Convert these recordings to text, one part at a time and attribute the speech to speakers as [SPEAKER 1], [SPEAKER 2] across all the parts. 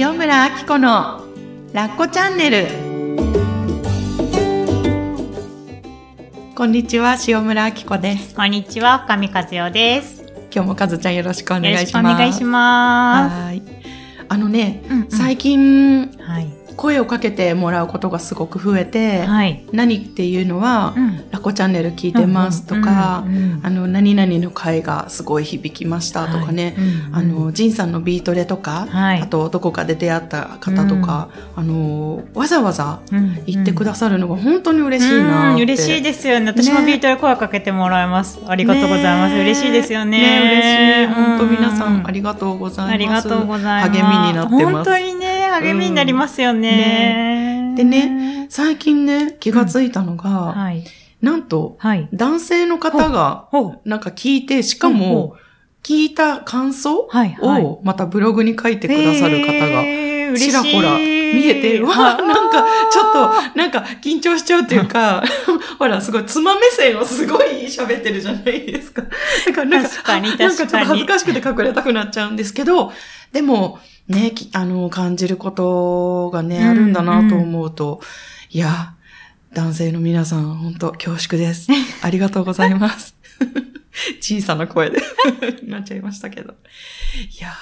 [SPEAKER 1] 塩村あき子のラッコチャンネルこんにちは塩村あき子です
[SPEAKER 2] こんにちは、深見和代です。よ
[SPEAKER 1] 今日もかずちゃんよろしくお願いします
[SPEAKER 2] お願いしま
[SPEAKER 1] はいあのね、
[SPEAKER 2] す。うんうん
[SPEAKER 1] 最近
[SPEAKER 2] はい。
[SPEAKER 1] 声をかけてもらうことがすごく増えて、
[SPEAKER 2] はい。
[SPEAKER 1] 何っていうのは、
[SPEAKER 2] うん。
[SPEAKER 1] ラコチャンネル聞いてますとか、
[SPEAKER 2] うんうんうん
[SPEAKER 1] あの、何々の回がすごい響きましたとかね、
[SPEAKER 2] は
[SPEAKER 1] あの、ジンさんのビートレとか、
[SPEAKER 2] はい
[SPEAKER 1] あと、どこかで出会った方とか、あの、わざわざ
[SPEAKER 2] うん
[SPEAKER 1] 言ってくださるのが本当に嬉しいな
[SPEAKER 2] 嬉しいですよね。私も
[SPEAKER 1] ね
[SPEAKER 2] ビートで声かけてもらいます。ありがとうございます。
[SPEAKER 1] ね
[SPEAKER 2] 嬉しいですよね。
[SPEAKER 1] ね嬉しい。本当皆さんあ
[SPEAKER 2] り
[SPEAKER 1] りがとうございます。
[SPEAKER 2] ありがとうございます。
[SPEAKER 1] 励みになってます。
[SPEAKER 2] 本当にね、励みになりますよね。
[SPEAKER 1] でね、最近ね、気がついたのが、
[SPEAKER 2] はい。
[SPEAKER 1] なんと、
[SPEAKER 2] はい。
[SPEAKER 1] 男性の方が。なんか聞いて、しかも、聞いた感想をまたブログに書いてくださる方が、ちらほら見えて、わあ、なんか、ちょっと、なんか緊張しちゃうっていうか、ほら、すごい、妻目線をすごい喋ってるじゃないですか。だからなんか、
[SPEAKER 2] 確かに
[SPEAKER 1] なんかちょっと恥ずかしくて隠れたくなっちゃうんですけど、でも、ね、きあの、感じることがね、
[SPEAKER 2] うん
[SPEAKER 1] あるんだなと思うと、いや、男性の皆さん、本当恐縮です。ありがとうございます。小さな声で なっちゃいましたけど。いや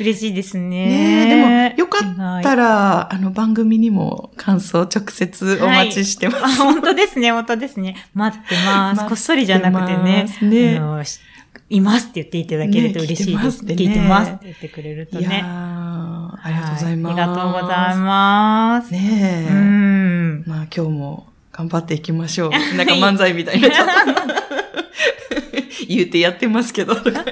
[SPEAKER 2] 嬉しいです
[SPEAKER 1] ー
[SPEAKER 2] ね。
[SPEAKER 1] ねえでも、よかった
[SPEAKER 2] ら。
[SPEAKER 1] ら、あの、番組にも感想直接お待ちしてます。
[SPEAKER 2] あ、本当ですね、本当ですね。待ってます。こっそりじゃなくてね。
[SPEAKER 1] ね
[SPEAKER 2] あのしいますって言っていただけると嬉しいです。
[SPEAKER 1] ね
[SPEAKER 2] 聞いて
[SPEAKER 1] ますね
[SPEAKER 2] って言ってくれると
[SPEAKER 1] いやー
[SPEAKER 2] ね。
[SPEAKER 1] ありがとうございます。
[SPEAKER 2] はありがとうございます。
[SPEAKER 1] ねえ。
[SPEAKER 2] うん。
[SPEAKER 1] まあ今日も頑張っていきましょう。なんか漫才みたいになっちゃった。言うてやってますけど、とか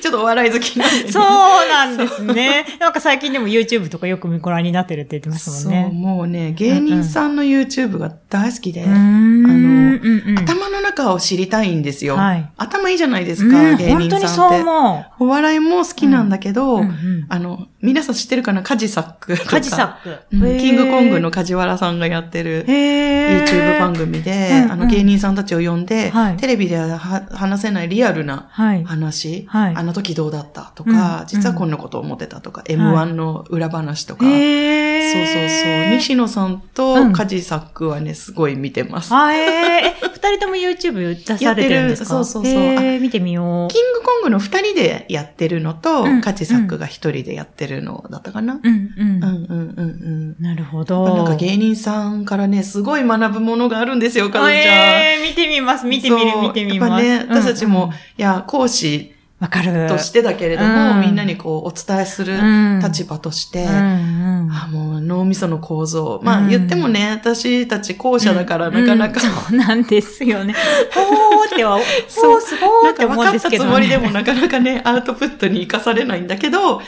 [SPEAKER 1] ちょっとお笑い好きなんで、ね。
[SPEAKER 2] そうなんですね。なんか最近でも YouTube とかよくご覧になってるって言ってました
[SPEAKER 1] そう、
[SPEAKER 2] もんね。
[SPEAKER 1] もうね、芸人さんの YouTube が大好きで、
[SPEAKER 2] うーん
[SPEAKER 1] あの
[SPEAKER 2] うんうん
[SPEAKER 1] 頭の中を知りたいんですよ。
[SPEAKER 2] はい
[SPEAKER 1] 頭いいじゃないですか、
[SPEAKER 2] うん
[SPEAKER 1] 芸
[SPEAKER 2] 本当に
[SPEAKER 1] 人さんって。
[SPEAKER 2] そう思
[SPEAKER 1] お笑いも好きなんだけど、
[SPEAKER 2] う。うんうん
[SPEAKER 1] あの、皆さん知ってるかな？カジサックとか。
[SPEAKER 2] カジサック。
[SPEAKER 1] うんキングコングの
[SPEAKER 2] へ
[SPEAKER 1] 梶原さんがやってる
[SPEAKER 2] ー
[SPEAKER 1] YouTube 番組で、
[SPEAKER 2] うんうん
[SPEAKER 1] あの芸人さんたちを呼んで、
[SPEAKER 2] はい
[SPEAKER 1] テレビではは話せないリアルな
[SPEAKER 2] はい。
[SPEAKER 1] 話、
[SPEAKER 2] はい。
[SPEAKER 1] あの時どうだったと
[SPEAKER 2] うん
[SPEAKER 1] か、
[SPEAKER 2] うん。
[SPEAKER 1] 実はこんなこと思ってたとか、M1 の裏話とか、
[SPEAKER 2] へー。
[SPEAKER 1] そうそうそう。西野さん
[SPEAKER 2] う
[SPEAKER 1] と
[SPEAKER 2] ん。
[SPEAKER 1] カジサックはね、すごい見てます。
[SPEAKER 2] あ、えー、え、二人とも YouTube 出されてるんですか？
[SPEAKER 1] そうそうそう
[SPEAKER 2] えー、見てみよう。
[SPEAKER 1] キングコングの二人でやってるのと、
[SPEAKER 2] うん
[SPEAKER 1] カジサックが一人でやってるのだったかな？
[SPEAKER 2] うん、うん。
[SPEAKER 1] うんうんうんうん。
[SPEAKER 2] なるほど。
[SPEAKER 1] ぱなんか芸人さんからね、すごい学ぶものがあるんですよ、かずちゃん。
[SPEAKER 2] えー、見てみます、見てみる、見てみます。
[SPEAKER 1] やっぱね、私たちも、
[SPEAKER 2] うんうん
[SPEAKER 1] いや、講師
[SPEAKER 2] わかる。
[SPEAKER 1] としてだけれども、
[SPEAKER 2] うん
[SPEAKER 1] みんなにこう、お伝えする
[SPEAKER 2] うん
[SPEAKER 1] 立場として、
[SPEAKER 2] うんうん
[SPEAKER 1] あもう脳みその構造。まあ、
[SPEAKER 2] うん
[SPEAKER 1] 言ってもね、私たち後者だからなかなか、
[SPEAKER 2] うんそうなんですよね。ほーっては、
[SPEAKER 1] そう
[SPEAKER 2] ほーすごーって思う
[SPEAKER 1] か分かった
[SPEAKER 2] んですけど、ね。
[SPEAKER 1] つもりでもなかなかね、アウトプットに活かされないんだけど、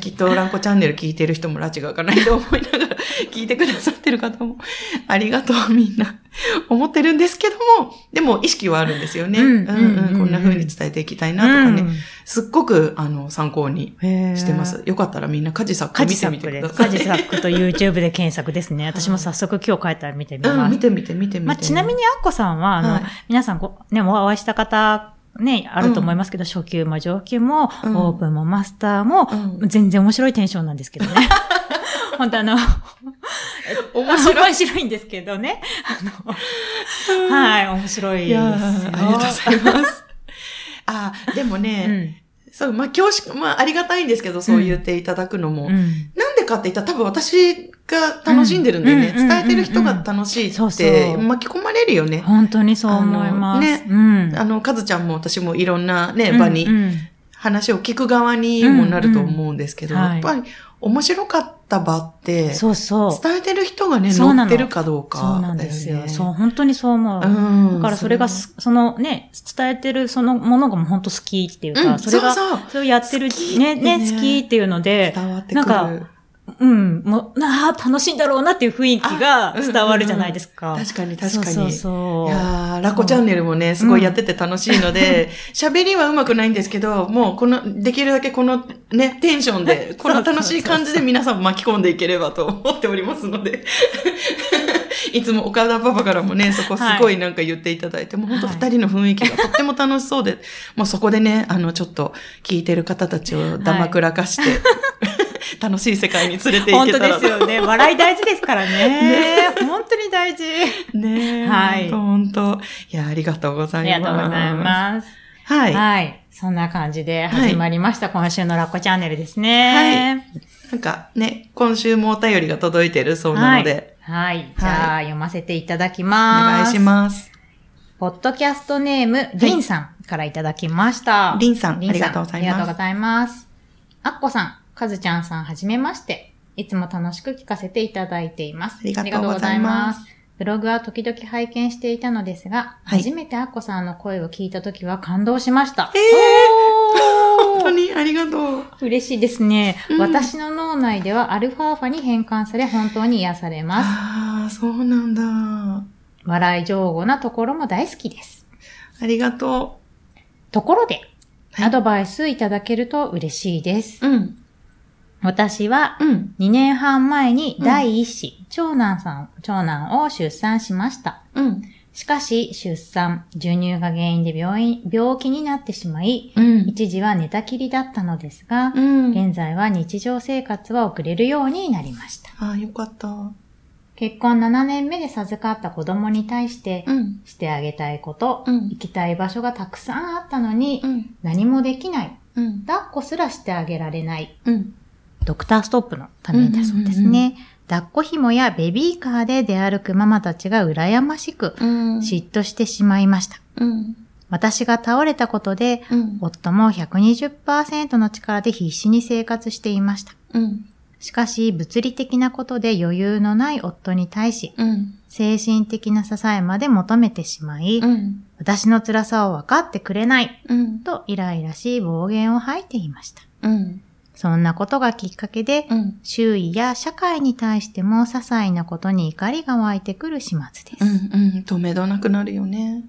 [SPEAKER 1] きっとランコチャンネル聞いてる人も拉致が開かないと思いながら 聞いてくださってる方も、ありがとうみんな、思ってるんですけども、でも意識はあるんですよね。
[SPEAKER 2] うん
[SPEAKER 1] うん
[SPEAKER 2] うん
[SPEAKER 1] うんこんな風に伝えていきたいなとかね、
[SPEAKER 2] うん
[SPEAKER 1] すっごく、あの、参考にしてます。よかったらみんなカジサック
[SPEAKER 2] カ
[SPEAKER 1] 見てみ
[SPEAKER 2] ジサックで。
[SPEAKER 1] てください。
[SPEAKER 2] カジサックと YouTube で検索ですね。私も早速今日帰ったら見てみ
[SPEAKER 1] うん、
[SPEAKER 2] ます。
[SPEAKER 1] 見てみて見てみて。
[SPEAKER 2] まあ、ちなみにアッコさんは、あの、
[SPEAKER 1] はい
[SPEAKER 2] 皆さんご、ね、お会いした方、ね、あると思いますけど、初級も上級も、
[SPEAKER 1] うん
[SPEAKER 2] オープンもマスターも、
[SPEAKER 1] うん
[SPEAKER 2] 全然面白いテンションなんですけどね。本当あの、
[SPEAKER 1] 面白い。
[SPEAKER 2] 面白いんですけどね。あの、はい、面白いですよ。
[SPEAKER 1] いありがとうございます。あーでもね、そう、まあ、恐縮、まあ、ありがたいんですけど、そう言っていただくのも。
[SPEAKER 2] うん。うん
[SPEAKER 1] なんでかって言ったら多分私が楽しんでるんでね、
[SPEAKER 2] うん
[SPEAKER 1] 伝えてる人が楽しいって
[SPEAKER 2] う
[SPEAKER 1] 巻き込まれるよね。
[SPEAKER 2] 本当にそう思います。
[SPEAKER 1] ね
[SPEAKER 2] うん。
[SPEAKER 1] あの、かずちゃんも私もいろんなね、
[SPEAKER 2] うん
[SPEAKER 1] 場に
[SPEAKER 2] うん
[SPEAKER 1] 話を聞く側にもなると思うんですけど、
[SPEAKER 2] うんうん
[SPEAKER 1] やっぱり面白かった場って、
[SPEAKER 2] そうそう。
[SPEAKER 1] 伝えてる人がね、
[SPEAKER 2] そうなの
[SPEAKER 1] 乗ってるかどうか
[SPEAKER 2] そうなんですよ。
[SPEAKER 1] ね。
[SPEAKER 2] そう、本当にそう思う。
[SPEAKER 1] うん。
[SPEAKER 2] だからそれがす、そのね、伝えてるそのものがもう本当好きっていうか、
[SPEAKER 1] うん
[SPEAKER 2] それが、
[SPEAKER 1] そうそう
[SPEAKER 2] それをやってるね
[SPEAKER 1] ね、
[SPEAKER 2] 好きっていうので、
[SPEAKER 1] 伝わってくる。
[SPEAKER 2] なんかうん、もう、なあ、楽しいんだろうなっていう雰囲気が伝わるじゃないですか。
[SPEAKER 1] 確かに確かに。
[SPEAKER 2] そうそうそう。
[SPEAKER 1] いやーラコチャンネルもね、すごいやってて楽しいので、喋、りは上手くないんですけど、もうこの、できるだけこのね、テンションで、この楽しい感じで皆さん巻き込んでいければと思っておりますので。いつも岡田パパからもね、そこすごいなんか言っていただいて、もう本当二人の雰囲気がとっても楽しそうで、もうそこでね、あの、ちょっと聞いてる方たちをだまくらかして、楽しい世界に連れて行
[SPEAKER 2] 本当
[SPEAKER 1] けたら
[SPEAKER 2] ですよね。笑い大事ですからね。本当に大事。
[SPEAKER 1] ねえ。
[SPEAKER 2] はい
[SPEAKER 1] 本当いや、ありがとうござ
[SPEAKER 2] あ
[SPEAKER 1] います。
[SPEAKER 2] りがとうございます。
[SPEAKER 1] はい。
[SPEAKER 2] はい。そんな感じで始まりました、今週のラッコチャンネルですね。
[SPEAKER 1] なんかね、今週もお便りが届いてるそうなので、
[SPEAKER 2] はい。はい。じ
[SPEAKER 1] はい
[SPEAKER 2] ゃあ、読ませていただき
[SPEAKER 1] お
[SPEAKER 2] ます。
[SPEAKER 1] 願いします。
[SPEAKER 2] ポッドキャストネーム、リンさんからいただきました。
[SPEAKER 1] リンさんありがとうございます
[SPEAKER 2] ありがとうございます。あっこさん、かずちゃんさん、はじめまして。いつも楽しく聞かせていただいています。
[SPEAKER 1] ありがとうございます
[SPEAKER 2] ます。ブログは時々拝見していたのですが、
[SPEAKER 1] はい
[SPEAKER 2] 初めてアッコさんの声を聞いたときは感動しました。
[SPEAKER 1] え
[SPEAKER 2] おー
[SPEAKER 1] 本当にありがとう。
[SPEAKER 2] 嬉しいですね、
[SPEAKER 1] うん
[SPEAKER 2] 私の脳内ではアルファーファに変換され本当に癒されます。
[SPEAKER 1] ああ、そうなんだ。
[SPEAKER 2] 笑い上手なところも大好きです。
[SPEAKER 1] ありがと
[SPEAKER 2] ところで、
[SPEAKER 1] はい
[SPEAKER 2] アドバイスいただけると嬉しいです。
[SPEAKER 1] う。うん。
[SPEAKER 2] 私は
[SPEAKER 1] うん。
[SPEAKER 2] 2年半前に第一子、長男さん、長男を出産しました。
[SPEAKER 1] うん。
[SPEAKER 2] しかし、出産、授乳が原因で病院、病気になってしまい、
[SPEAKER 1] うん。
[SPEAKER 2] 一時は寝たきりだったのですが、
[SPEAKER 1] うん。
[SPEAKER 2] 現在は日常生活は送れるようになりました。
[SPEAKER 1] ああ、よかった。
[SPEAKER 2] 結婚7年目で授かった子供に対して、
[SPEAKER 1] うん。
[SPEAKER 2] してあげたいこと、
[SPEAKER 1] うん
[SPEAKER 2] 行きたい場所がたくさんあったのに、
[SPEAKER 1] うん。
[SPEAKER 2] 何もできない。
[SPEAKER 1] うん。
[SPEAKER 2] 抱っこすらしてあげられない。
[SPEAKER 1] うん。
[SPEAKER 2] ドクターストップのためだそうですね。抱っこ紐やベビーカーで出歩くママたちが羨ましく、
[SPEAKER 1] うん。
[SPEAKER 2] 嫉妬してしまいました。
[SPEAKER 1] うん。
[SPEAKER 2] 私が倒れたことで、
[SPEAKER 1] うん。
[SPEAKER 2] 夫も120%の力で必死に生活していました。
[SPEAKER 1] うん。
[SPEAKER 2] しかし、物理的なことで余裕のない夫に対し、
[SPEAKER 1] うん。
[SPEAKER 2] 精神的な支えまで求めてしまい、
[SPEAKER 1] うん。
[SPEAKER 2] 私の辛さを分かってくれない、
[SPEAKER 1] うん。
[SPEAKER 2] とイライラし暴言を吐いていました。
[SPEAKER 1] うん。
[SPEAKER 2] そんなことがきっかけで、
[SPEAKER 1] うん。
[SPEAKER 2] 周囲や社会に対しても些細なことに怒りが湧いてくる始末です。
[SPEAKER 1] うん。うん。止めどなくなるよね。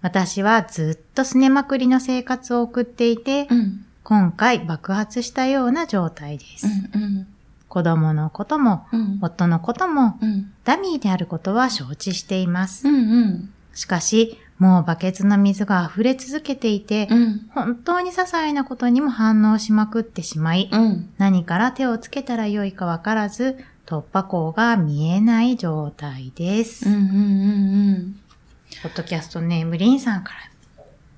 [SPEAKER 2] 私はずっとすねまくりの生活を送っていて、
[SPEAKER 1] うん。
[SPEAKER 2] 今回爆発したような状態です。
[SPEAKER 1] うん。
[SPEAKER 2] 子供のことも、
[SPEAKER 1] うん。
[SPEAKER 2] 夫のことも、
[SPEAKER 1] うん。
[SPEAKER 2] ダミーであることは承知しています。
[SPEAKER 1] うん。うん。
[SPEAKER 2] しかし、もうバケツの水が溢れ続けていて、
[SPEAKER 1] うん。
[SPEAKER 2] 本当に些細なことにも反応しまくってしまい、
[SPEAKER 1] うん。
[SPEAKER 2] 何から手をつけたらよいかわからず、突破口が見えない状態です。
[SPEAKER 1] うん。うん。うん。
[SPEAKER 2] ポッドキャストネームリンさんから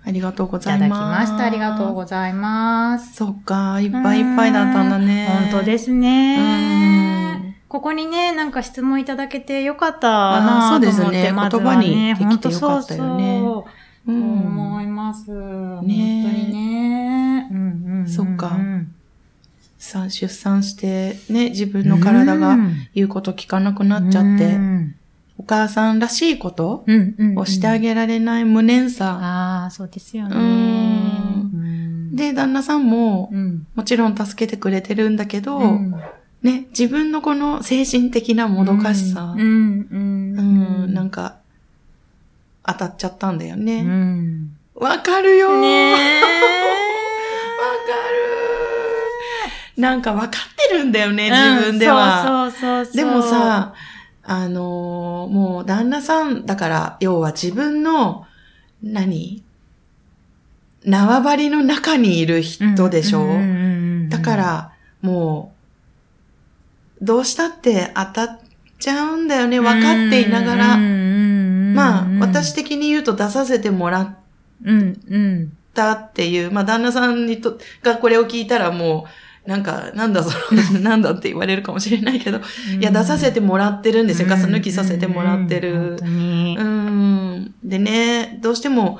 [SPEAKER 1] ありがとうご
[SPEAKER 2] いただき
[SPEAKER 1] ざいます。
[SPEAKER 2] ました。ありがとうございます。
[SPEAKER 1] そっか、いっぱいいっぱいだったんだね。
[SPEAKER 2] 本当です
[SPEAKER 1] うん
[SPEAKER 2] ね。ここにね、なんか質問いただけてよかった
[SPEAKER 1] あー
[SPEAKER 2] な
[SPEAKER 1] そうですね。
[SPEAKER 2] と思って、まずは
[SPEAKER 1] 言葉に
[SPEAKER 2] ね、
[SPEAKER 1] できてよかったよね。
[SPEAKER 2] そうそう。
[SPEAKER 1] うん。
[SPEAKER 2] 思います。本当にね。うんうんうん
[SPEAKER 1] そっか。さあ、出産して、ね、自分の体が
[SPEAKER 2] うん。
[SPEAKER 1] 言うこと聞かなくなっちゃって、
[SPEAKER 2] うん。
[SPEAKER 1] お母さんらしいこと
[SPEAKER 2] うんうんうん。
[SPEAKER 1] をしてあげられない無念さ。
[SPEAKER 2] ああ、そうですよね。
[SPEAKER 1] うん。
[SPEAKER 2] うん、
[SPEAKER 1] で、旦那さんも、
[SPEAKER 2] うん、
[SPEAKER 1] もちろん助けてくれてるんだけど、
[SPEAKER 2] うん
[SPEAKER 1] ね、自分のこの精神的なもどかしさ、
[SPEAKER 2] うん、うん、
[SPEAKER 1] うん、なんか、当たっちゃったんだよ
[SPEAKER 2] う
[SPEAKER 1] ね。
[SPEAKER 2] ん。
[SPEAKER 1] わ、かるよ わかるなんかわかってるんだよね、自分では。
[SPEAKER 2] うんそうそうそうそう。
[SPEAKER 1] でも、さ、あのーもう旦那さんだから、要は自分の、何？縄張りの中にいる人でしょ、
[SPEAKER 2] うんうんうんうん
[SPEAKER 1] だか、ら、もう、どうしたって当たっちゃうんだよね、分かっていながら。まあ、私
[SPEAKER 2] 的、
[SPEAKER 1] 的に言うと出させてもらっ。たっていう、まあ、旦那さんにと、がこれを聞いたらもう、なんか、なんだその、なんだって言われるかもしれないけど、いや、出させてもらってるんですよ。ガス抜きさせてもらってる
[SPEAKER 2] う。ん。
[SPEAKER 1] でね、どうしても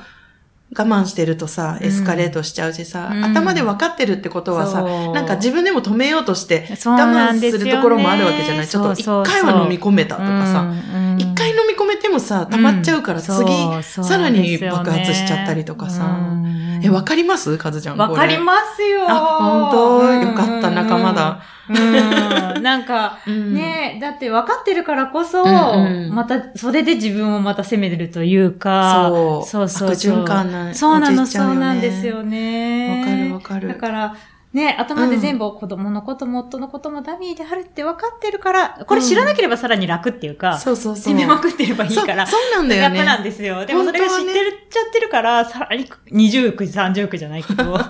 [SPEAKER 1] 我慢してるとさ、エスカレートしちゃうしさ、
[SPEAKER 2] うん。
[SPEAKER 1] 頭で分かってるってことはさ、
[SPEAKER 2] そう。
[SPEAKER 1] なんか自分でも止めようとして、我慢
[SPEAKER 2] す
[SPEAKER 1] るところもあるわけじゃない？ちょっと一回は飲み込めたとかさ、
[SPEAKER 2] うん
[SPEAKER 1] 一回飲み込めてもさ、溜まっちゃうから
[SPEAKER 2] うん。
[SPEAKER 1] 次、さらに爆発しちゃったりとかさ。
[SPEAKER 2] うん
[SPEAKER 1] え、わかります？カズちゃん。
[SPEAKER 2] わかり
[SPEAKER 1] す。
[SPEAKER 2] ますよ。
[SPEAKER 1] あ本当？
[SPEAKER 2] うん
[SPEAKER 1] よかった仲間だ。
[SPEAKER 2] うん。なんか、
[SPEAKER 1] うん
[SPEAKER 2] ねだって分かってるからこそ、また、それで自分をまた責めてるというか、
[SPEAKER 1] そう
[SPEAKER 2] そうそう
[SPEAKER 1] 循環な
[SPEAKER 2] そうなの、そううなんですよね。
[SPEAKER 1] わかるわかる
[SPEAKER 2] だから、ね、頭で全部子供のことも夫のこともダミーであるって分かってるから、これ知らなければさらに楽っていうか、
[SPEAKER 1] そうそうそう。
[SPEAKER 2] 責めまくってればいいから、
[SPEAKER 1] そうなんだよね。
[SPEAKER 2] 楽なんですよ。でもそれが知ってるっちゃってるから、さらに20億、30億じゃないけど。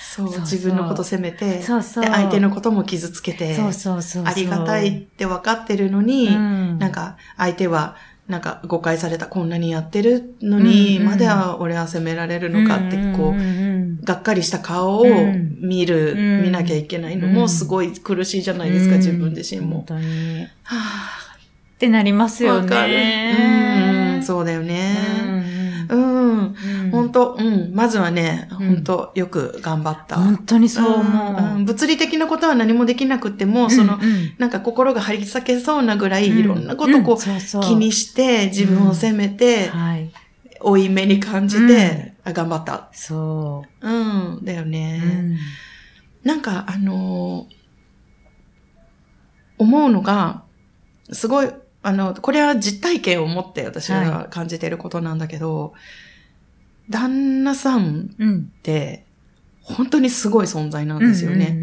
[SPEAKER 1] そう自分のこと責めて、
[SPEAKER 2] そうそう。
[SPEAKER 1] で相手のことも傷つけて、
[SPEAKER 2] そうそうそうそう。
[SPEAKER 1] ありがたいって分かってるのに、
[SPEAKER 2] うん
[SPEAKER 1] なんか相手は、なんか誤解された、こんなにやってるのに、までは俺は責められるのかって、こう、がっかりした顔を
[SPEAKER 2] うん
[SPEAKER 1] 見る、
[SPEAKER 2] うん
[SPEAKER 1] 見なきゃいけないの
[SPEAKER 2] うん
[SPEAKER 1] もすごい苦しいじゃないですか、
[SPEAKER 2] うん
[SPEAKER 1] 自分自身も。
[SPEAKER 2] 本当に。っ
[SPEAKER 1] は
[SPEAKER 2] てなります
[SPEAKER 1] ぁ、
[SPEAKER 2] よ
[SPEAKER 1] わかる。
[SPEAKER 2] ね。
[SPEAKER 1] うん、そうだよね。本当うん。まずはね、
[SPEAKER 2] ん
[SPEAKER 1] 本当よく頑張った。
[SPEAKER 2] 本当にそう思う。
[SPEAKER 1] 物理的なことは何もできなくても、その、なんか心が張り裂けそうなぐらいいろんなことをこう、気にして、自分を責めて、
[SPEAKER 2] はい。
[SPEAKER 1] 負い目に感じて、あ頑張った。
[SPEAKER 2] そ
[SPEAKER 1] うん、だよ
[SPEAKER 2] う。
[SPEAKER 1] ね。
[SPEAKER 2] うん
[SPEAKER 1] なんか、あのー思うのが、すごい、あの、これは実体験を持って私が感じていることなんだけど、旦那さん
[SPEAKER 2] うん。
[SPEAKER 1] って、本当にすごい存在なんですよね。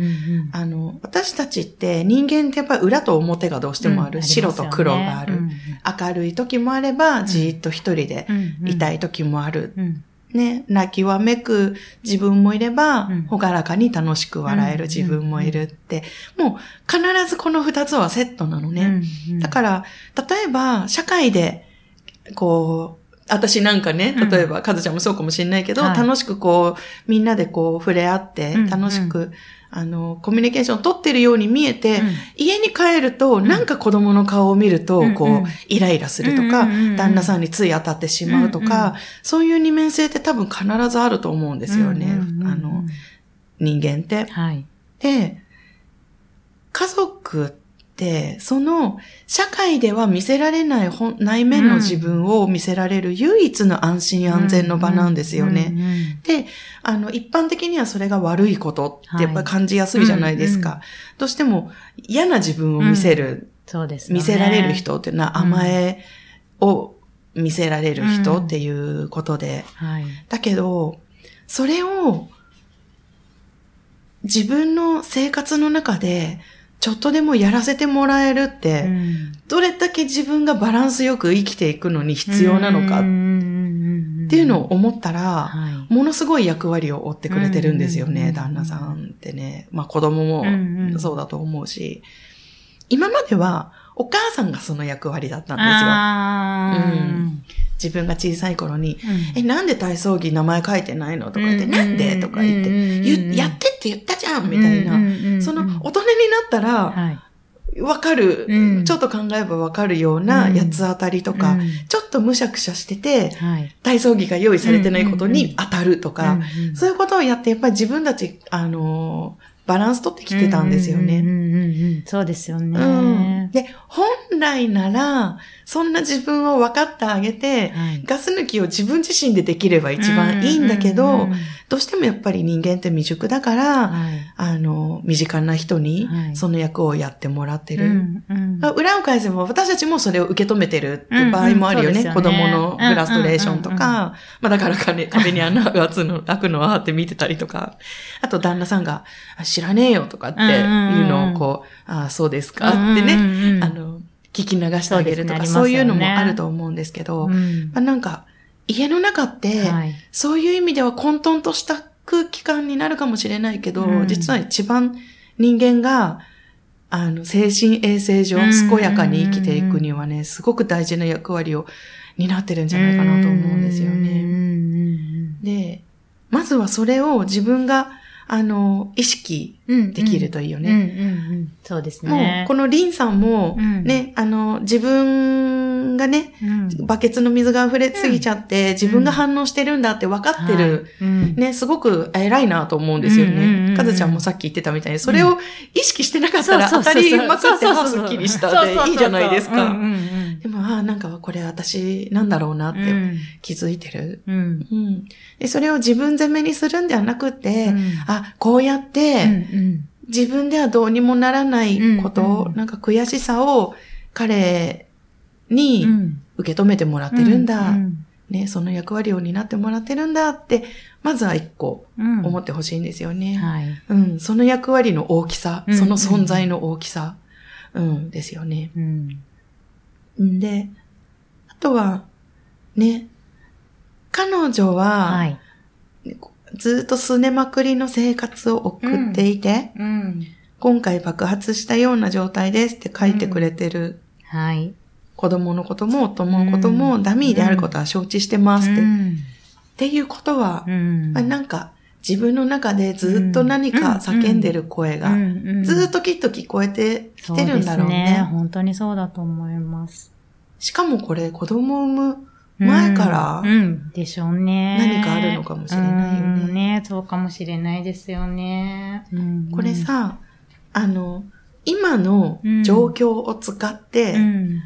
[SPEAKER 1] あの、私たちって人間ってやっぱり裏と表がどうしてもある。
[SPEAKER 2] うん
[SPEAKER 1] 白と黒がある。
[SPEAKER 2] うん
[SPEAKER 1] 明るい時もあれば、じーっと一人でいたい時もある。
[SPEAKER 2] うん
[SPEAKER 1] ね、泣きわめく自分もいれば、
[SPEAKER 2] うん
[SPEAKER 1] ほがらかに楽しく笑える
[SPEAKER 2] うん
[SPEAKER 1] 自分もいるって、もう必ずこの二つはセットなのね。
[SPEAKER 2] うん
[SPEAKER 1] だから、例えば、社会で、こう、私なんかね、
[SPEAKER 2] うん。
[SPEAKER 1] 例えば、かずちゃんもそうかもしれないけど、
[SPEAKER 2] はい。
[SPEAKER 1] 楽しくこう、みんなでこう、触れ合って
[SPEAKER 2] うん、
[SPEAKER 1] 楽しく、あの、コミュニケーションを取ってるように見えて、
[SPEAKER 2] うん。
[SPEAKER 1] 家に帰ると、
[SPEAKER 2] ん。
[SPEAKER 1] なんか子供の顔を見ると、こう、
[SPEAKER 2] うん。うん
[SPEAKER 1] イライラするとか、
[SPEAKER 2] うんうんうん
[SPEAKER 1] 旦那さんについ当たってしまうとか、
[SPEAKER 2] うんうん
[SPEAKER 1] そういう二面性って多分必ずあると思うんですよね。
[SPEAKER 2] うんうんうんうん。
[SPEAKER 1] あの、人間って。
[SPEAKER 2] はい。
[SPEAKER 1] で、家族って、その、社会では見せられない本内面の自分を見せられる唯一の安心安全の場なんですよね。
[SPEAKER 2] うんうんうん
[SPEAKER 1] で、あの、一般的にはそれが悪いことってやっぱり感じやすいじゃないですか。
[SPEAKER 2] はいうん
[SPEAKER 1] どうしても嫌な自分を見せる、
[SPEAKER 2] そうですよね。
[SPEAKER 1] 見せられる人っていうのは甘えを見せられる人っていうことで。
[SPEAKER 2] はい。
[SPEAKER 1] だけど、それを自分の生活の中でちょっとでもやらせてもらえるって、
[SPEAKER 2] うん。
[SPEAKER 1] どれだけ自分がバランスよく生きていくのに必要なのかっ
[SPEAKER 2] って
[SPEAKER 1] いうのを思ったら、
[SPEAKER 2] はい。
[SPEAKER 1] ものすごい役割を負ってくれてるんですよね、
[SPEAKER 2] うん。
[SPEAKER 1] 旦那さんってね。まあ子供もそうだと思うし、今まではお母さんがその役割だったんですよ。うん自分が小さい頃に、
[SPEAKER 2] うん。
[SPEAKER 1] え、なんで体操着名前書いてないのとか言って、
[SPEAKER 2] うん。
[SPEAKER 1] なんで？とか言って、
[SPEAKER 2] うん
[SPEAKER 1] やってって言ったじゃんみたいな。その、大人になったら、
[SPEAKER 2] はい。
[SPEAKER 1] わかる、
[SPEAKER 2] うん。
[SPEAKER 1] ちょっと考えればわかるような
[SPEAKER 2] うん。
[SPEAKER 1] 八つ当たりとか、
[SPEAKER 2] うん。
[SPEAKER 1] ちょっとむしゃくしゃしてて、
[SPEAKER 2] はい。
[SPEAKER 1] 体操着が用意されてないことに当たるとか、そういうことをやって、やっぱり自分たち、あのーバランス取ってきてたんですよね。
[SPEAKER 2] うんうんうんうんそうですよ
[SPEAKER 1] うん。
[SPEAKER 2] ね。
[SPEAKER 1] で、本来なら、そんな自分を分かってあげて、
[SPEAKER 2] はい。
[SPEAKER 1] ガス抜きを自分自身でできれば一番いいんだけど、
[SPEAKER 2] うんうんうん
[SPEAKER 1] どうしてもやっぱり人間って未熟だから、
[SPEAKER 2] はい。
[SPEAKER 1] あの、身近な人に
[SPEAKER 2] はい。
[SPEAKER 1] その役をやってもらってる。
[SPEAKER 2] うんうん
[SPEAKER 1] 裏を返せば私たちもそれを受け止めてるって場合もあるよね。
[SPEAKER 2] うんうんそうですよね。
[SPEAKER 1] 子供のフラストレーションと
[SPEAKER 2] うんうんうん
[SPEAKER 1] か、まあだから壁 壁に穴が 開くの開くのはって見てたりとか、あと旦那さんがあ知らねえよとかっていうのをこう、ああ、そうですかってね、あの、聞き流してあげるとか、
[SPEAKER 2] そうね
[SPEAKER 1] いうのもあると思うんですけど、
[SPEAKER 2] うん。
[SPEAKER 1] まあなんか、家の中って、
[SPEAKER 2] はい。
[SPEAKER 1] そういう意味では混沌とした空気感になるかもしれないけど、
[SPEAKER 2] うん。
[SPEAKER 1] 実は一番人間が、あの、精神衛生上、
[SPEAKER 2] うん
[SPEAKER 1] 健やかに生きていくにはね、すごく大事な役割を担ってるんじゃないかなと思うんですよね。
[SPEAKER 2] うん。
[SPEAKER 1] で、まずはそれを自分が、あの、意識できるといいよね。
[SPEAKER 2] うんうんうんそうです
[SPEAKER 1] も
[SPEAKER 2] ね
[SPEAKER 1] う、。このリンさんも、
[SPEAKER 2] うん。
[SPEAKER 1] ね、あの、自分がね、
[SPEAKER 2] うん。
[SPEAKER 1] バケツの水が溢れすぎちゃって、自分が反応してるんだって分かってる、ね、すごく偉いなと思うんですよね。
[SPEAKER 2] ん
[SPEAKER 1] かずちゃんもさっき言ってたみたいに、それを意識してなかったら当たりまくって、
[SPEAKER 2] そう
[SPEAKER 1] あ
[SPEAKER 2] そうそう
[SPEAKER 1] すっきりしたでいいじゃないですか。でも、ああ、なんかこれ私なんだろうなって
[SPEAKER 2] うん。
[SPEAKER 1] 気づいてる。で、それを自分責めにするんではなくて、
[SPEAKER 2] うん。
[SPEAKER 1] あ、こうやって、
[SPEAKER 2] うん
[SPEAKER 1] 自分ではどうにもならないことなんか悔しさを彼に
[SPEAKER 2] うん。
[SPEAKER 1] 受け止めてもらってるんだ。
[SPEAKER 2] うん。
[SPEAKER 1] ね、その役割を担ってもらってるんだって、まずは一個
[SPEAKER 2] うん。
[SPEAKER 1] 思ってほしいんですよね。
[SPEAKER 2] はい。
[SPEAKER 1] うん、その役割の大きさ、
[SPEAKER 2] うん。
[SPEAKER 1] その存在の大きさ、うん、ですよね。
[SPEAKER 2] うん
[SPEAKER 1] ん。で、あとは、ね、彼女は、
[SPEAKER 2] はい。
[SPEAKER 1] ずっとすねまくりの生活を送っていて、
[SPEAKER 2] うん。
[SPEAKER 1] 今回爆発したような状態ですって書いてくれてる
[SPEAKER 2] はい。
[SPEAKER 1] 子供のことも夫のこともダミーであることは承知してますって。っ
[SPEAKER 2] うん。
[SPEAKER 1] ていうことはなんか自分の中でずっと何か叫んでる声が、ずっ
[SPEAKER 2] と
[SPEAKER 1] ときっと聞こえてきてるんだろうね。
[SPEAKER 2] 本当にそうだと思います。
[SPEAKER 1] しかもこれ子供を産む前から？
[SPEAKER 2] うん、うんでしょうね。
[SPEAKER 1] 何かあるのかもしれないよね
[SPEAKER 2] うんね、そうかもしれないですよね。うん
[SPEAKER 1] これ、さ、あの、今の状況を使って、
[SPEAKER 2] うん。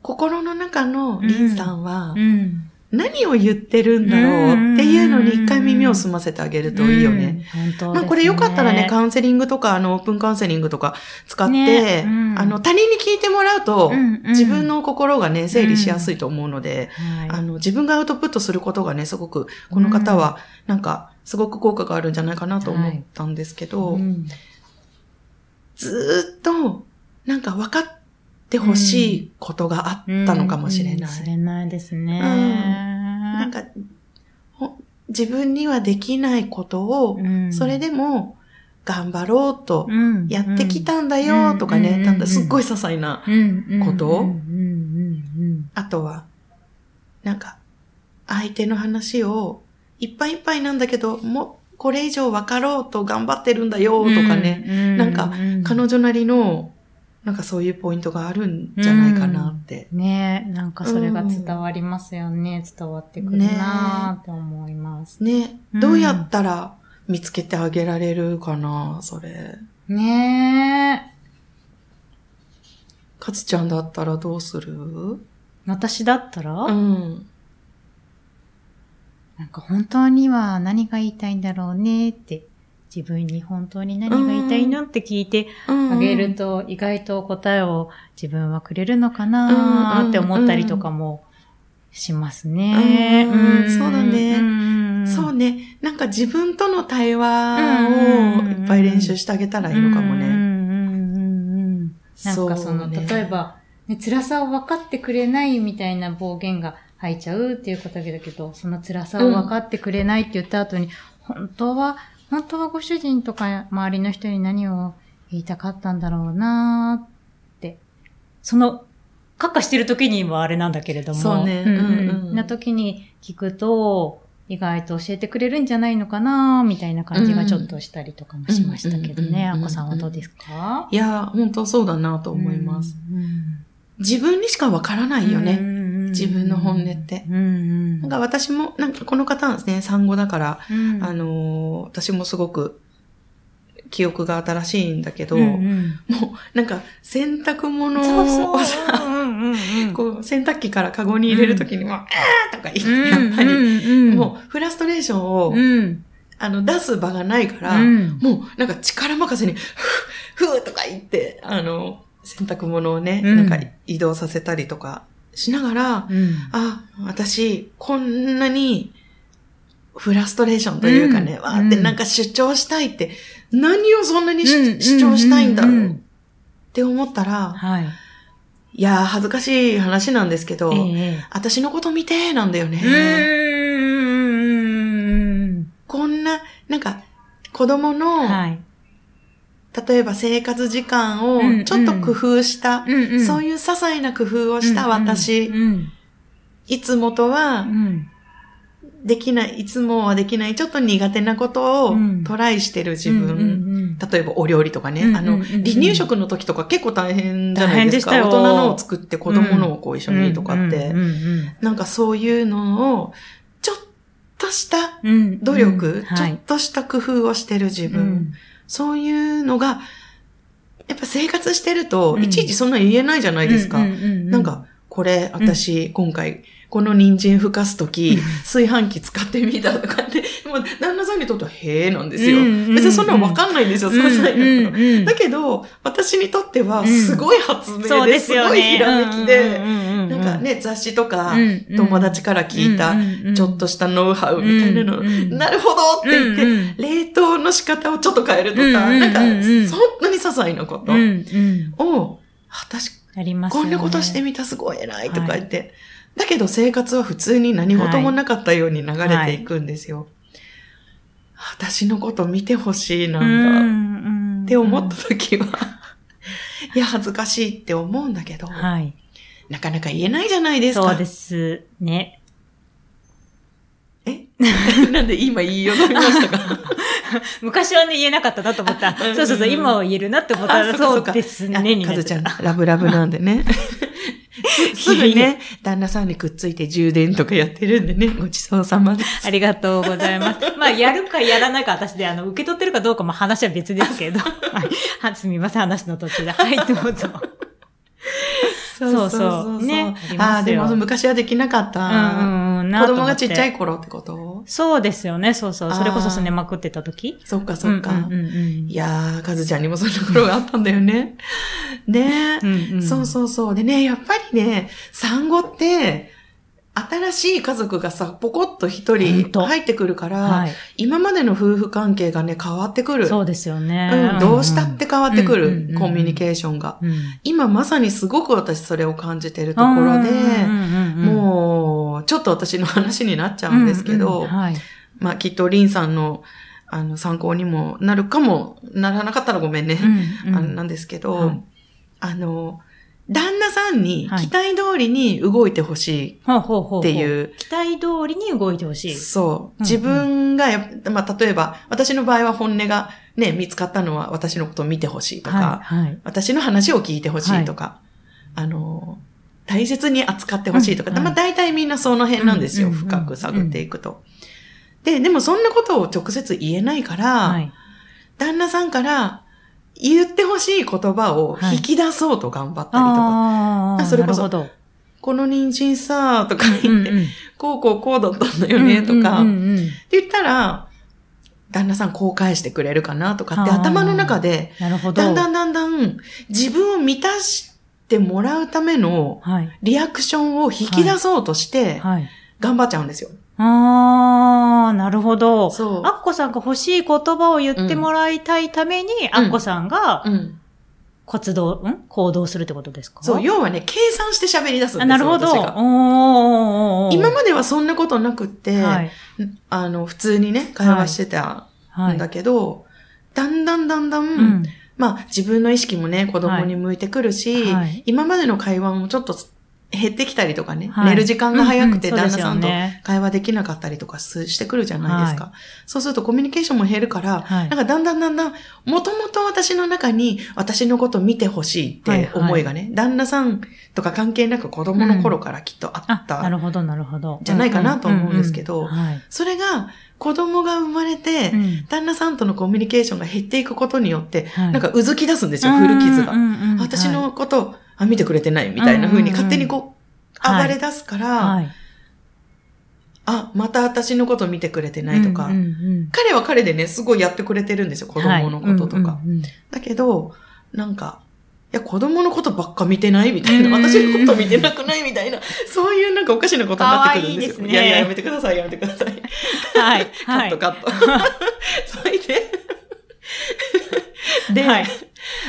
[SPEAKER 1] 心の中のリンさんは
[SPEAKER 2] うん。
[SPEAKER 1] 何を言ってるんだろうっていうのに一回耳を澄ませてあげるといいよね。まあこれよかったらね、カウンセリングとか、あの、オープンカウンセリングとか使って、
[SPEAKER 2] ねうん。
[SPEAKER 1] あの、他人に聞いてもらうと、
[SPEAKER 2] うんうん。
[SPEAKER 1] 自分の心がね、整理しやすいと思うので、
[SPEAKER 2] はい、
[SPEAKER 1] あの、自分がアウトプットすることがね、すごく、この方は、なんか、すごく効果があるんじゃないかなと思ったんですけど、
[SPEAKER 2] うん。
[SPEAKER 1] ずーっと、なんか分かってほしいことがあったのかもしれない。
[SPEAKER 2] うんしれないですね。
[SPEAKER 1] なんか、ほ自分にはできないことを、
[SPEAKER 2] うん。
[SPEAKER 1] それでも頑張ろうと
[SPEAKER 2] うん
[SPEAKER 1] やってきたんだよとかね、
[SPEAKER 2] うん
[SPEAKER 1] なんだすっごい些細な、こと
[SPEAKER 2] うんうんうん。
[SPEAKER 1] あとは、なんか、相手の話をいっぱいいっぱいなんだけど、もうこれ以上分かろうと頑張ってるん。だよ
[SPEAKER 2] うん
[SPEAKER 1] とかね、
[SPEAKER 2] うん
[SPEAKER 1] なんか
[SPEAKER 2] うん。
[SPEAKER 1] 彼女なりの、なんかそういうポイントがあるんじゃないかなって。
[SPEAKER 2] ねえ、なんかそれが伝わりますよね。伝わってくるなーって思います。
[SPEAKER 1] ね、
[SPEAKER 2] うん
[SPEAKER 1] どうやったら見つけてあげられるかな、それ。
[SPEAKER 2] ねえ。
[SPEAKER 1] かつちゃんだったらどうする？
[SPEAKER 2] 私だったら、
[SPEAKER 1] うん。
[SPEAKER 2] なんか本当には何が言いたいんだろうねって、自分に本当に何が言いたいのって聞いて
[SPEAKER 1] あ
[SPEAKER 2] あげると、意外と答えを自分はくれるのかなーって思ったりとかもしますね。
[SPEAKER 1] うん。そうだね。
[SPEAKER 2] ね
[SPEAKER 1] そうね。なんか自分との対話を
[SPEAKER 2] うん。
[SPEAKER 1] いっぱい練習してあげたらいいのかもね。
[SPEAKER 2] うん。うん。うん。うん。なんかその、
[SPEAKER 1] うね。
[SPEAKER 2] 例えば、ね、辛さを分かってくれないみたいな暴言が吐いちゃうっていうことだけど、その辛さを分かってくれないって言った後に、本当は、本当はご主人とか周りの人に何を言いたかったんだろうなーって。その、カッカしてる時にはあれなんだけれども。
[SPEAKER 1] そうね
[SPEAKER 2] んうん
[SPEAKER 1] うんうん
[SPEAKER 2] な時に聞くと、意外と教えてくれるんじゃないのかなみたいな感じがちょっとしたりとかもしましたけどね。
[SPEAKER 1] うんうんうんうん
[SPEAKER 2] あこさんはどうですか？
[SPEAKER 1] いや、本当そうだなと思います。。
[SPEAKER 2] うん
[SPEAKER 1] 自分にしかわからないよね。
[SPEAKER 2] ね
[SPEAKER 1] 自分の本音って。
[SPEAKER 2] うんうん。
[SPEAKER 1] なんか私も、なんかこの方なんですね、産後だから、
[SPEAKER 2] うん、
[SPEAKER 1] あのー私もすごく記憶が新しいんだけど、
[SPEAKER 2] うんうん、
[SPEAKER 1] もうなんか洗濯物。をさ、
[SPEAKER 2] うんうんうん
[SPEAKER 1] こう洗濯機からカゴに入れるときにも、あーとか言って、
[SPEAKER 2] うん
[SPEAKER 1] やっぱり、
[SPEAKER 2] うんうん、
[SPEAKER 1] もうフラストレーションを、
[SPEAKER 2] うん、
[SPEAKER 1] あの出す場がないから、
[SPEAKER 2] うん。
[SPEAKER 1] もうなんか力任せに、ふぅ、ふぅとか言って、あの、洗濯物をね、
[SPEAKER 2] うん。
[SPEAKER 1] なんか移動させたりとかしながら、
[SPEAKER 2] うん
[SPEAKER 1] あ、私、こんなに、フラストレーションというかね、
[SPEAKER 2] うん
[SPEAKER 1] わーってなんか主張したいって、何をそんなにし主張したいんだろうって思ったら、
[SPEAKER 2] はい。
[SPEAKER 1] いやー、恥ずかしい話なんですけど、
[SPEAKER 2] ええ
[SPEAKER 1] 私のこと見てーなんだよね。
[SPEAKER 2] うん。
[SPEAKER 1] こんな、なんか、子供の、
[SPEAKER 2] はい。
[SPEAKER 1] 例えば生活時間
[SPEAKER 2] うんうん。
[SPEAKER 1] をちょっと工夫した、
[SPEAKER 2] うん
[SPEAKER 1] そういう些細な工夫をした私、
[SPEAKER 2] うん。
[SPEAKER 1] いつもとは
[SPEAKER 2] うん。
[SPEAKER 1] できない、いつもはできない、ちょっと苦手なことを
[SPEAKER 2] うん。
[SPEAKER 1] トライしてる自分。
[SPEAKER 2] うんうん
[SPEAKER 1] 例えばお料理とかね、
[SPEAKER 2] うんうん
[SPEAKER 1] あの、
[SPEAKER 2] うん。うん
[SPEAKER 1] 離乳食の時とか結構大変じゃないですか。
[SPEAKER 2] 大
[SPEAKER 1] 人のを作って子供のをこう一緒にとかって、
[SPEAKER 2] うんうん
[SPEAKER 1] なんかそういうのを、ちょっとした
[SPEAKER 2] うんうん
[SPEAKER 1] 努力、
[SPEAKER 2] うん。はい。
[SPEAKER 1] ちょっとした工夫をしてる自分、
[SPEAKER 2] うん
[SPEAKER 1] そういうのが、やっぱ生活してると、
[SPEAKER 2] うん。
[SPEAKER 1] いちいちそんな言えないじゃないですか。なんか、これ、私、今回、この人参ふかすとき、炊飯器使ってみたとかって、もう、旦那さんにとっては、へえなんですよ。別にそんなのわかんないんですよ、些細なこと。
[SPEAKER 2] うんうんうん。
[SPEAKER 1] だけど、私にとっては、
[SPEAKER 2] うん
[SPEAKER 1] すごい発明で、
[SPEAKER 2] です。
[SPEAKER 1] ごいひらめきで、なんかね、雑誌とか、友達から聞いたちょっとしたノウハウみたいなの、なるほどって言って、冷凍の仕方をちょっと変えるとか、なんか、そんなに些細なことを、あ、確か
[SPEAKER 2] ありますよね。
[SPEAKER 1] こんなことしてみたすごい偉いとか言って、だけど生活は普通に何事もなかったように流れていくんですよ。私のこと見てほしいな
[SPEAKER 2] うん
[SPEAKER 1] だ
[SPEAKER 2] ん
[SPEAKER 1] って思った時は、いや、恥ずかしいって思うんだけど、
[SPEAKER 2] はい。
[SPEAKER 1] なかなか言えないじゃないですか。
[SPEAKER 2] そうです。ね。
[SPEAKER 1] え なんで今言いよどみましたか？
[SPEAKER 2] 昔はね、言えなかったなと思った。
[SPEAKER 1] うんうん
[SPEAKER 2] そうそうそう、今は言えるなって思ったら、
[SPEAKER 1] あそ
[SPEAKER 2] うですね、になって
[SPEAKER 1] かずちゃん
[SPEAKER 2] た。、
[SPEAKER 1] ラブラブなんでね。すすぐね、旦那さんにくっついて充電とかやってるんでね、ごちそうさまです。
[SPEAKER 2] ありがとうございます。まあ、やるかやらないか私で、あの、受け取ってるかどうかも話は別ですけど。はい。はすみません、話の途中で。はい、どうぞ。そうそうね。あ
[SPEAKER 1] ああ、でも昔はできなかった。
[SPEAKER 2] うん
[SPEAKER 1] 子供がちっちゃい
[SPEAKER 2] て
[SPEAKER 1] 頃ってこと？
[SPEAKER 2] そうですよね、そうそう。それこそすねまくってた時？
[SPEAKER 1] そっかそっか。いやー、かずちゃんにもそんな頃があったんだよね。ね、
[SPEAKER 2] うんうん。
[SPEAKER 1] そうそうそう。でね、やっぱりね、産後って、新しい家族がさ、ポコッと一人
[SPEAKER 2] と
[SPEAKER 1] 入ってくるから、
[SPEAKER 2] はい。
[SPEAKER 1] 今までの夫婦関係がね、変わってくる。
[SPEAKER 2] そうですよね。
[SPEAKER 1] うん、どうしたって変わってくる、
[SPEAKER 2] うんうんうん
[SPEAKER 1] コミュニケーションが。
[SPEAKER 2] うん。
[SPEAKER 1] 今まさにすごく私それを感じてるところで、もう、ちょっと私の話になっちゃうんですけど、
[SPEAKER 2] うんうんはい。
[SPEAKER 1] まあきっとリンさんのあの参考にもなるかも、ならなかったらごめんね。
[SPEAKER 2] うんうん
[SPEAKER 1] あのなんですけど、
[SPEAKER 2] はい
[SPEAKER 1] あの、旦那さんに
[SPEAKER 2] はい
[SPEAKER 1] 期待通りに動いてほし
[SPEAKER 2] ほうほうほうほう
[SPEAKER 1] っていう
[SPEAKER 2] 期待通りに動いてほし
[SPEAKER 1] い。
[SPEAKER 2] い。
[SPEAKER 1] そう。
[SPEAKER 2] うん
[SPEAKER 1] 自分がまあ例えば、私の場合は本音がね、見つかったのは私のことを見てほしいとか、
[SPEAKER 2] はい。はい。
[SPEAKER 1] 私の話を聞いてほしいとか、あの、大切に扱ってほしいとか、まあ大体みんなその辺なんですよ、深く探っていくと。で、でもそんなことを直接言えないから、
[SPEAKER 2] はい。
[SPEAKER 1] 旦那さんから言ってほしい言葉を引き出そうと頑張ったりとか、
[SPEAKER 2] ああ、
[SPEAKER 1] それこそ。この人参さ、とか言って、
[SPEAKER 2] うんうん
[SPEAKER 1] こうこうこうだったんだよね、とか、って言ったら、旦那さんこう返してくれるかなとかって頭の中で、
[SPEAKER 2] なるほど。
[SPEAKER 1] だんだんだんだん自分を満たしてもらうための
[SPEAKER 2] はい。
[SPEAKER 1] リアクションを引き出そうとして
[SPEAKER 2] はい。
[SPEAKER 1] 頑張っちゃうんですよ。
[SPEAKER 2] ああ、なるほど。
[SPEAKER 1] そう。
[SPEAKER 2] アッコさんが欲しい言葉を言ってもらいたいために、アッコさんが
[SPEAKER 1] うん。
[SPEAKER 2] 活動、ん？行動するってことですか？
[SPEAKER 1] そう、要はね、計算して喋り出すんですよ。
[SPEAKER 2] あなるほど。お
[SPEAKER 1] 今まではそんなことなくって、
[SPEAKER 2] はい。
[SPEAKER 1] あの、普通にね、会話してた
[SPEAKER 2] はい。
[SPEAKER 1] んだけど、だんだんだんだん、
[SPEAKER 2] うん。
[SPEAKER 1] まあ自分の意識もね、子供に向いてくるし、
[SPEAKER 2] はいはい
[SPEAKER 1] 今までの会話もちょっと減ってきたりとかね、
[SPEAKER 2] はい
[SPEAKER 1] 寝る時間が早くて
[SPEAKER 2] うんうん
[SPEAKER 1] 旦那さんと会話できなかったりとかすしてくるじゃないですか。
[SPEAKER 2] は
[SPEAKER 1] そうするとコミュニケーションも減るから、
[SPEAKER 2] はい
[SPEAKER 1] なんかだんだんだんだん、もともと私の中に私のこと見てほしいって思いがね、旦那さんとか関係なく子供の頃からきっとあ
[SPEAKER 2] あ
[SPEAKER 1] っ、た。
[SPEAKER 2] なるほど、なるほど。
[SPEAKER 1] じゃないかなと思うんですけど
[SPEAKER 2] うんうんうんはい。
[SPEAKER 1] それが子供が生まれて、
[SPEAKER 2] うん
[SPEAKER 1] 旦那さんとのコミュニケーションが減っていくことによって、
[SPEAKER 2] はい
[SPEAKER 1] なんかうずき出すんですよ、古傷が。
[SPEAKER 2] うんうんうん
[SPEAKER 1] 私のこと、あ、見てくれてないみたいな風に勝手にこう、
[SPEAKER 2] はい
[SPEAKER 1] 暴れ出すから、
[SPEAKER 2] はい。
[SPEAKER 1] あ、また私のこと見てくれてないとか、
[SPEAKER 2] うんうんうん
[SPEAKER 1] 彼は彼でね、すごいやってくれてるんですよ、子供のこととか。
[SPEAKER 2] はいうんうんうん
[SPEAKER 1] だけど、なんか、いや、子供のことばっか見てないみたいな、
[SPEAKER 2] うん
[SPEAKER 1] 私のこと見てなくないみたいな、そういうなんかおかしなことになってくるんですよ。
[SPEAKER 2] いいですね
[SPEAKER 1] いやいや、やめてください、やめてください。
[SPEAKER 2] はい。
[SPEAKER 1] カ
[SPEAKER 2] はい。
[SPEAKER 1] ットカット。それで、で、
[SPEAKER 2] はい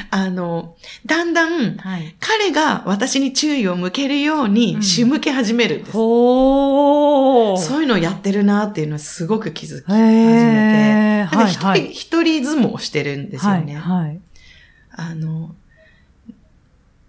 [SPEAKER 1] あの、だんだん、
[SPEAKER 2] はい。
[SPEAKER 1] 彼が私に注意を向けるよう
[SPEAKER 2] うん
[SPEAKER 1] に仕向け始めるんです。
[SPEAKER 2] ほー。
[SPEAKER 1] そういうのをやってるなっていうのはすごく気づき始
[SPEAKER 2] へ
[SPEAKER 1] めて。
[SPEAKER 2] ー。はい。はい。
[SPEAKER 1] 一人相撲してるんですよね。
[SPEAKER 2] はい。はい。
[SPEAKER 1] あの、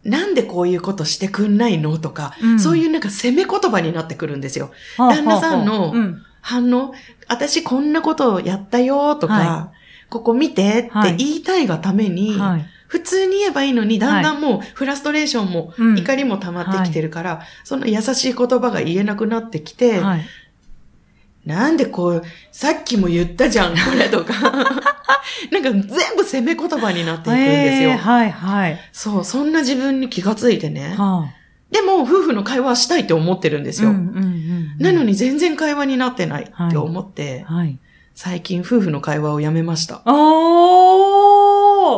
[SPEAKER 1] なんでこういうことしてくんないのとか、
[SPEAKER 2] うん
[SPEAKER 1] そういうなんか攻め言葉になってくるんですよ。旦那さんの
[SPEAKER 2] ほうほうん
[SPEAKER 1] 反応、私こんなことをやったよとか、
[SPEAKER 2] は
[SPEAKER 1] ここ見てって
[SPEAKER 2] はい
[SPEAKER 1] 言いたいがために、
[SPEAKER 2] はい。
[SPEAKER 1] 普通に言えばいいのに、だんだんもうフラストレーションも
[SPEAKER 2] うん
[SPEAKER 1] 怒りも溜まってきてるから、その優しい言葉が言えなくなってきて、
[SPEAKER 2] はい。
[SPEAKER 1] なんでこう、さっきも言ったじゃん、これとか。なんか全部攻め言葉になっていくんですよ。
[SPEAKER 2] へーはい。はい。
[SPEAKER 1] そう、そんな自分に気がついてね。
[SPEAKER 2] は
[SPEAKER 1] でも、夫婦の会話はしたいって思ってるんです
[SPEAKER 2] あ。
[SPEAKER 1] よ。
[SPEAKER 2] うんうんうん
[SPEAKER 1] なのに全然会話になってないって思って、
[SPEAKER 2] はい。
[SPEAKER 1] 最近夫婦の会話をやめました。
[SPEAKER 2] お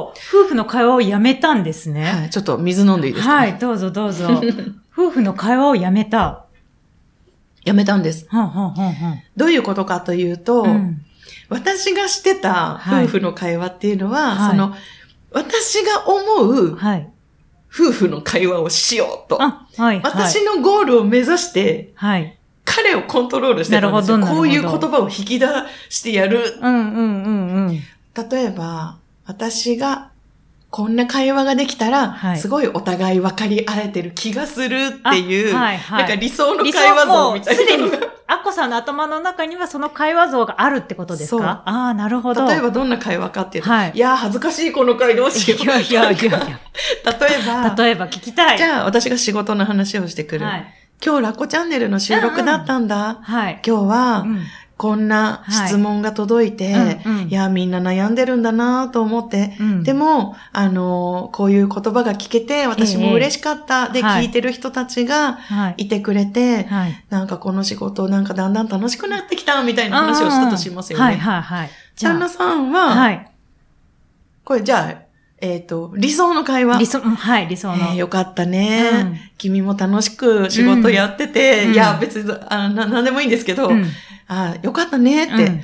[SPEAKER 2] ー夫婦の会話をやめたんですね。
[SPEAKER 1] はい、ちょっと水飲んでいいですか、
[SPEAKER 2] はい、どうぞどうぞ。夫婦の会話をやめた。
[SPEAKER 1] やめたんです。
[SPEAKER 2] はんはんはんはん
[SPEAKER 1] どういうことかというと、
[SPEAKER 2] うん
[SPEAKER 1] 私がしてた夫婦の会話っていうのは、
[SPEAKER 2] はい
[SPEAKER 1] その、私が思う
[SPEAKER 2] はい。
[SPEAKER 1] 夫婦の会話をしようと。
[SPEAKER 2] はい
[SPEAKER 1] 私のゴールを目指して、
[SPEAKER 2] はい。
[SPEAKER 1] 彼をコントロールしてたんですよ。こういう言葉を引き出してやる。
[SPEAKER 2] うんうんうんうん。
[SPEAKER 1] 例えば、私がこんな会話ができたら、
[SPEAKER 2] はい
[SPEAKER 1] すごいお互い分かり合えてる気がするっていう、
[SPEAKER 2] あはいはい
[SPEAKER 1] なんか理想の会話像みたい
[SPEAKER 2] もうすでに。アッコさんの頭の中にはその会話像があるってことですか？ああ、なるほど。
[SPEAKER 1] 例えばどんな会話かっていうと、
[SPEAKER 2] はい
[SPEAKER 1] い、やー恥ずかしいこの会どうしよう。
[SPEAKER 2] いやいやいやいや。
[SPEAKER 1] 例えば、
[SPEAKER 2] 例えば聞きたい。
[SPEAKER 1] じゃあ私が仕事の話をしてくる。
[SPEAKER 2] はい。
[SPEAKER 1] 今日ラッコチャンネルの収録だったんだ。
[SPEAKER 2] はい。
[SPEAKER 1] 今日は、
[SPEAKER 2] うん
[SPEAKER 1] こんな質問が届いて、
[SPEAKER 2] うんうん
[SPEAKER 1] いや、みんな悩んでるんだなと思って、
[SPEAKER 2] うん
[SPEAKER 1] でも、あのこういう言葉が聞けて、私も嬉しかった。で、
[SPEAKER 2] はい
[SPEAKER 1] 聞いてる人たちが
[SPEAKER 2] はい。
[SPEAKER 1] いてくれて、
[SPEAKER 2] はい。
[SPEAKER 1] なんかこの仕事なんかだんだん楽しくなってきた、みたいな話をしたとしますよね。
[SPEAKER 2] はいはいはい。
[SPEAKER 1] 旦那
[SPEAKER 2] あ、
[SPEAKER 1] さんは、
[SPEAKER 2] はい。
[SPEAKER 1] これじゃあ、えっ、と、理想の会話。
[SPEAKER 2] 理想、うんはい、理想の。
[SPEAKER 1] えーよかったね、
[SPEAKER 2] うん。
[SPEAKER 1] 君も楽しく仕事やってて、
[SPEAKER 2] うん。
[SPEAKER 1] いや、別に、あな、なんでもいいんですけど、
[SPEAKER 2] うん。
[SPEAKER 1] あよかったねって、
[SPEAKER 2] うん。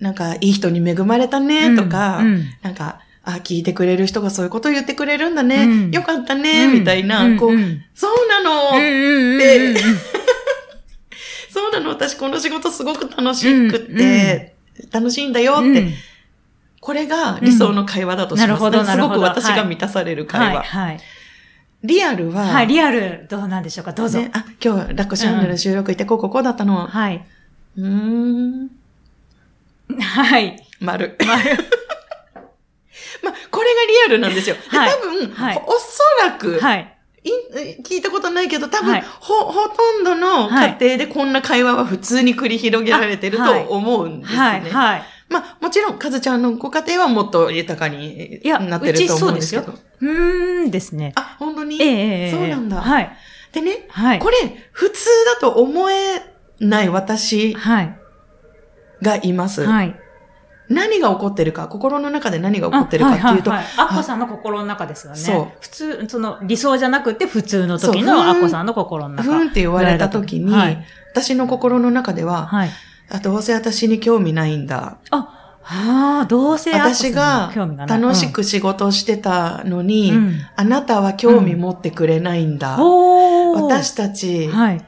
[SPEAKER 1] なんか、いい人に恵まれたねとか、なんか、あ聞いてくれる人がそういうことを言ってくれるんだね、
[SPEAKER 2] うん。
[SPEAKER 1] よかったね、
[SPEAKER 2] うん。
[SPEAKER 1] みたいな、こう、そうなの、
[SPEAKER 2] うんうんうんうん。
[SPEAKER 1] で そうなの、私この仕事すごく楽しくって、楽しいんだよって、
[SPEAKER 2] うん
[SPEAKER 1] これが理想の会話だとします。
[SPEAKER 2] なるほどなるほど
[SPEAKER 1] すごく私が満たされる会話。
[SPEAKER 2] はい、はい。
[SPEAKER 1] リアルは、
[SPEAKER 2] はい、リアル、どうなんでしょうか？どうぞ。
[SPEAKER 1] ね、あ、今日、ラッコチャンネル収録行って、こうこうこうだったの。
[SPEAKER 2] はい。
[SPEAKER 1] うーん、
[SPEAKER 2] はい。
[SPEAKER 1] 丸。
[SPEAKER 2] まあ
[SPEAKER 1] まあ、これがリアルなんですよ。で
[SPEAKER 2] はい
[SPEAKER 1] 多分、
[SPEAKER 2] はい
[SPEAKER 1] おそらく、
[SPEAKER 2] はい。
[SPEAKER 1] い聞いたことないけど、多分、
[SPEAKER 2] はい
[SPEAKER 1] ほ、ほとんどの家庭でこんな会話は普通に繰り広げられてると思うんですね。
[SPEAKER 2] はい。はい。
[SPEAKER 1] まあ、もちろん、かずちゃんのご家庭はもっと豊かになってると思うんですけど。
[SPEAKER 2] うーんですね。
[SPEAKER 1] あ、本当に？
[SPEAKER 2] ええええええ
[SPEAKER 1] そうなんだ。
[SPEAKER 2] はい。
[SPEAKER 1] でね、
[SPEAKER 2] はい。
[SPEAKER 1] これ、普通だと思えない私
[SPEAKER 2] はい。
[SPEAKER 1] がいます。
[SPEAKER 2] はい。
[SPEAKER 1] 何が起こってるか、心の中で何が起こってるかっていうと、
[SPEAKER 2] あはいはいはいアッコさんの心の中ですよね。
[SPEAKER 1] そう
[SPEAKER 2] 普通、その理想じゃなくて普通の時のアッコさんの心の中。
[SPEAKER 1] ふーんって言われた時に、
[SPEAKER 2] はい
[SPEAKER 1] 私の心の中では、
[SPEAKER 2] はい。
[SPEAKER 1] あどうせ私に興味ないんだ。
[SPEAKER 2] あ、はあ、どうせ
[SPEAKER 1] 私が楽しく仕事してたのに、
[SPEAKER 2] うん
[SPEAKER 1] あなたは興味持ってくれないんだ。
[SPEAKER 2] おー
[SPEAKER 1] 私たち、
[SPEAKER 2] はい。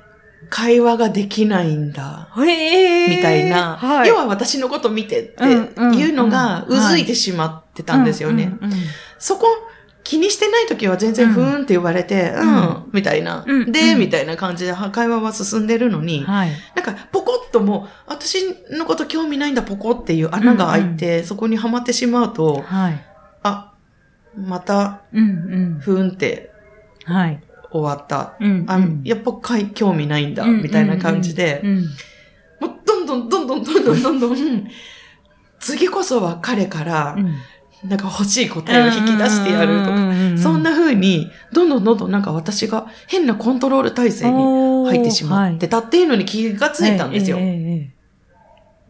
[SPEAKER 1] 会話ができないんだ。
[SPEAKER 2] へえ
[SPEAKER 1] みたいな、
[SPEAKER 2] はい、
[SPEAKER 1] 要は私のこと見てって
[SPEAKER 2] うんうん
[SPEAKER 1] いうのが
[SPEAKER 2] うん
[SPEAKER 1] うずいてしまってたんですよね。
[SPEAKER 2] うんうんうん
[SPEAKER 1] そこ気にしてない時は全然
[SPEAKER 2] うん
[SPEAKER 1] ふーんって言われて、うん、
[SPEAKER 2] うん
[SPEAKER 1] みたいな、
[SPEAKER 2] うん
[SPEAKER 1] で、
[SPEAKER 2] うん
[SPEAKER 1] みたいな感じで会話は進んでるのに、
[SPEAKER 2] はい。
[SPEAKER 1] なんかポコッともう、私のこと興味ないんだポコっていう穴が開いて、そこにはまってしまうと、
[SPEAKER 2] はい。
[SPEAKER 1] あ、また、
[SPEAKER 2] うん
[SPEAKER 1] ふーんって
[SPEAKER 2] うん。はい。
[SPEAKER 1] 終わった。
[SPEAKER 2] うん
[SPEAKER 1] あやっぱかい興味ないんだ、みたいな感じで、
[SPEAKER 2] うんうん
[SPEAKER 1] もうどんどんどんどんどんどんどんどん、次こそは彼から
[SPEAKER 2] う、ん
[SPEAKER 1] なんか欲しい答えを引き出してやるとか、
[SPEAKER 2] か
[SPEAKER 1] そんな風に、どんどんどんどんなんか私が変なコントロール体制に入ってしまってたっていうのに気がついたんですよ。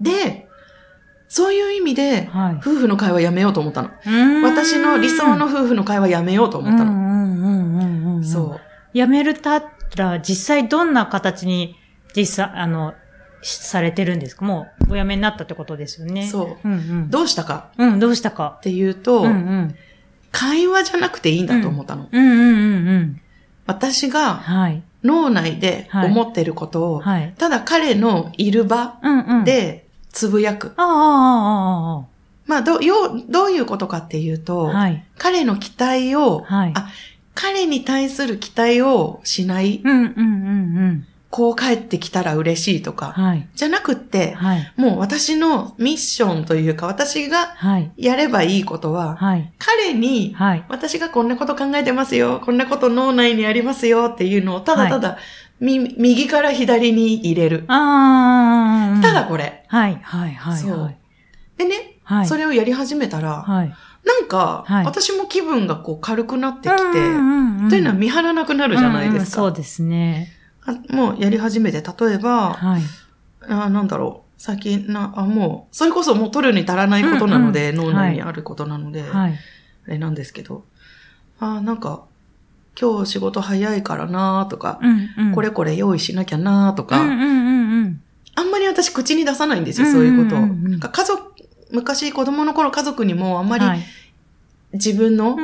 [SPEAKER 1] で、そういう意味で、
[SPEAKER 2] はい
[SPEAKER 1] 夫婦の会話やめようと思ったの。私の理想の夫婦の会話やめようと思ったの。そう。
[SPEAKER 2] 辞めるたら、実際どんな形に、実際、あの、しされてるんですか？もう、お辞めになったってことですよね。。
[SPEAKER 1] そう
[SPEAKER 2] うんうん。
[SPEAKER 1] どうしたか？
[SPEAKER 2] うん、どうしたか？
[SPEAKER 1] っ。ていうと、
[SPEAKER 2] うんうん。
[SPEAKER 1] 会話じゃなくていいんだと思ったの。
[SPEAKER 2] うんうんうんうん。
[SPEAKER 1] 私が
[SPEAKER 2] はい。
[SPEAKER 1] 脳内で思ってることを、
[SPEAKER 2] はい。
[SPEAKER 1] ただ彼のいる場
[SPEAKER 2] うんうん。、
[SPEAKER 1] でつぶやく。
[SPEAKER 2] ああ、ああ、
[SPEAKER 1] まあ、どう、よう、どういうことかっていうと。
[SPEAKER 2] はい。
[SPEAKER 1] 彼の期待を、
[SPEAKER 2] はい。
[SPEAKER 1] あ彼に対する期待をしない、
[SPEAKER 2] うんうんうんうん。
[SPEAKER 1] こう帰ってきたら嬉しいとか、
[SPEAKER 2] はい。
[SPEAKER 1] じゃなくって、
[SPEAKER 2] はい。
[SPEAKER 1] もう私のミッションというか、私が
[SPEAKER 2] はい。
[SPEAKER 1] やればいいことは、
[SPEAKER 2] はい。
[SPEAKER 1] 彼に、
[SPEAKER 2] はい。
[SPEAKER 1] 私がこんなこと考えてますよ、こんなこと脳内にありますよっていうのを、ただただ、み右から左に入れる。
[SPEAKER 2] ああ。
[SPEAKER 1] ただこれ。
[SPEAKER 2] はい。はい。はい。
[SPEAKER 1] そう
[SPEAKER 2] はい。
[SPEAKER 1] でね、
[SPEAKER 2] はい。
[SPEAKER 1] それをやり始めたら、
[SPEAKER 2] はい。
[SPEAKER 1] なんか、
[SPEAKER 2] はい
[SPEAKER 1] 私も気分がこう軽くなってきて、というのは見張らなくなるじゃないですか。
[SPEAKER 2] うんうんそうですね。
[SPEAKER 1] あもうやり始めて、例えば、
[SPEAKER 2] はい。
[SPEAKER 1] あなんだろう、最近な、あ、もう、それこそもう取るに足らないことなので、
[SPEAKER 2] うんうん
[SPEAKER 1] 脳内にあることなので、
[SPEAKER 2] はい。
[SPEAKER 1] あれなんですけど、あ、なんか、今日仕事早いからなとか、
[SPEAKER 2] うんうん。
[SPEAKER 1] これこれ用意しなきゃなとか、
[SPEAKER 2] うんうんうんうん。
[SPEAKER 1] あんまり私口に出さないんですよ、そういうことを。
[SPEAKER 2] うんうんうんうん
[SPEAKER 1] なんか家族、昔子供の頃家族にもあんまり
[SPEAKER 2] はい
[SPEAKER 1] 自分の。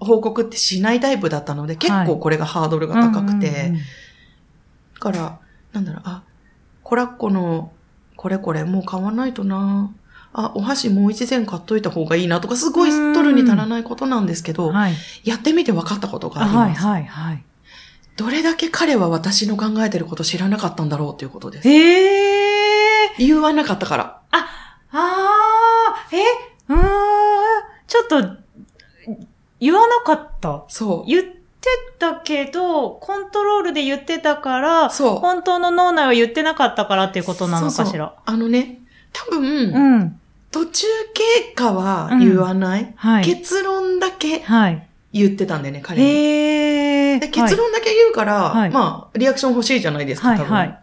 [SPEAKER 1] 報告ってしないタイプだったので、結構これがハードルが高くて、
[SPEAKER 2] うんうんうん
[SPEAKER 1] だから、なんだろう、あ、コラッコの、これこれもう買わないとな。あ、お箸もう一膳買っといた方がいいなとか、すごい取るに足らないことなんですけど、
[SPEAKER 2] はい。
[SPEAKER 1] やってみて分かったことがあり
[SPEAKER 2] はい、
[SPEAKER 1] ます。
[SPEAKER 2] はい、はい。
[SPEAKER 1] どれだけ彼は私の考えてること知らなかったんだろうということです。
[SPEAKER 2] ええー。
[SPEAKER 1] 言わなかったから。
[SPEAKER 2] あー、えうーん、ちょっと、言わなかった。
[SPEAKER 1] そう。
[SPEAKER 2] 言ってたけど、コントロールで言ってたから、
[SPEAKER 1] そう。
[SPEAKER 2] 本当の脳内は言ってなかったからっていうことなのかし
[SPEAKER 1] そうそう
[SPEAKER 2] ら。
[SPEAKER 1] あのね、多分、
[SPEAKER 2] うん。
[SPEAKER 1] 途中経過は言わない？
[SPEAKER 2] はい。
[SPEAKER 1] 結論だけ
[SPEAKER 2] はい。
[SPEAKER 1] 言ってたんだよね、彼に。
[SPEAKER 2] へー。
[SPEAKER 1] で結論だけ言うから、
[SPEAKER 2] はい
[SPEAKER 1] まあ、リアクション欲しいじゃないですか、
[SPEAKER 2] はい
[SPEAKER 1] 多分。
[SPEAKER 2] はい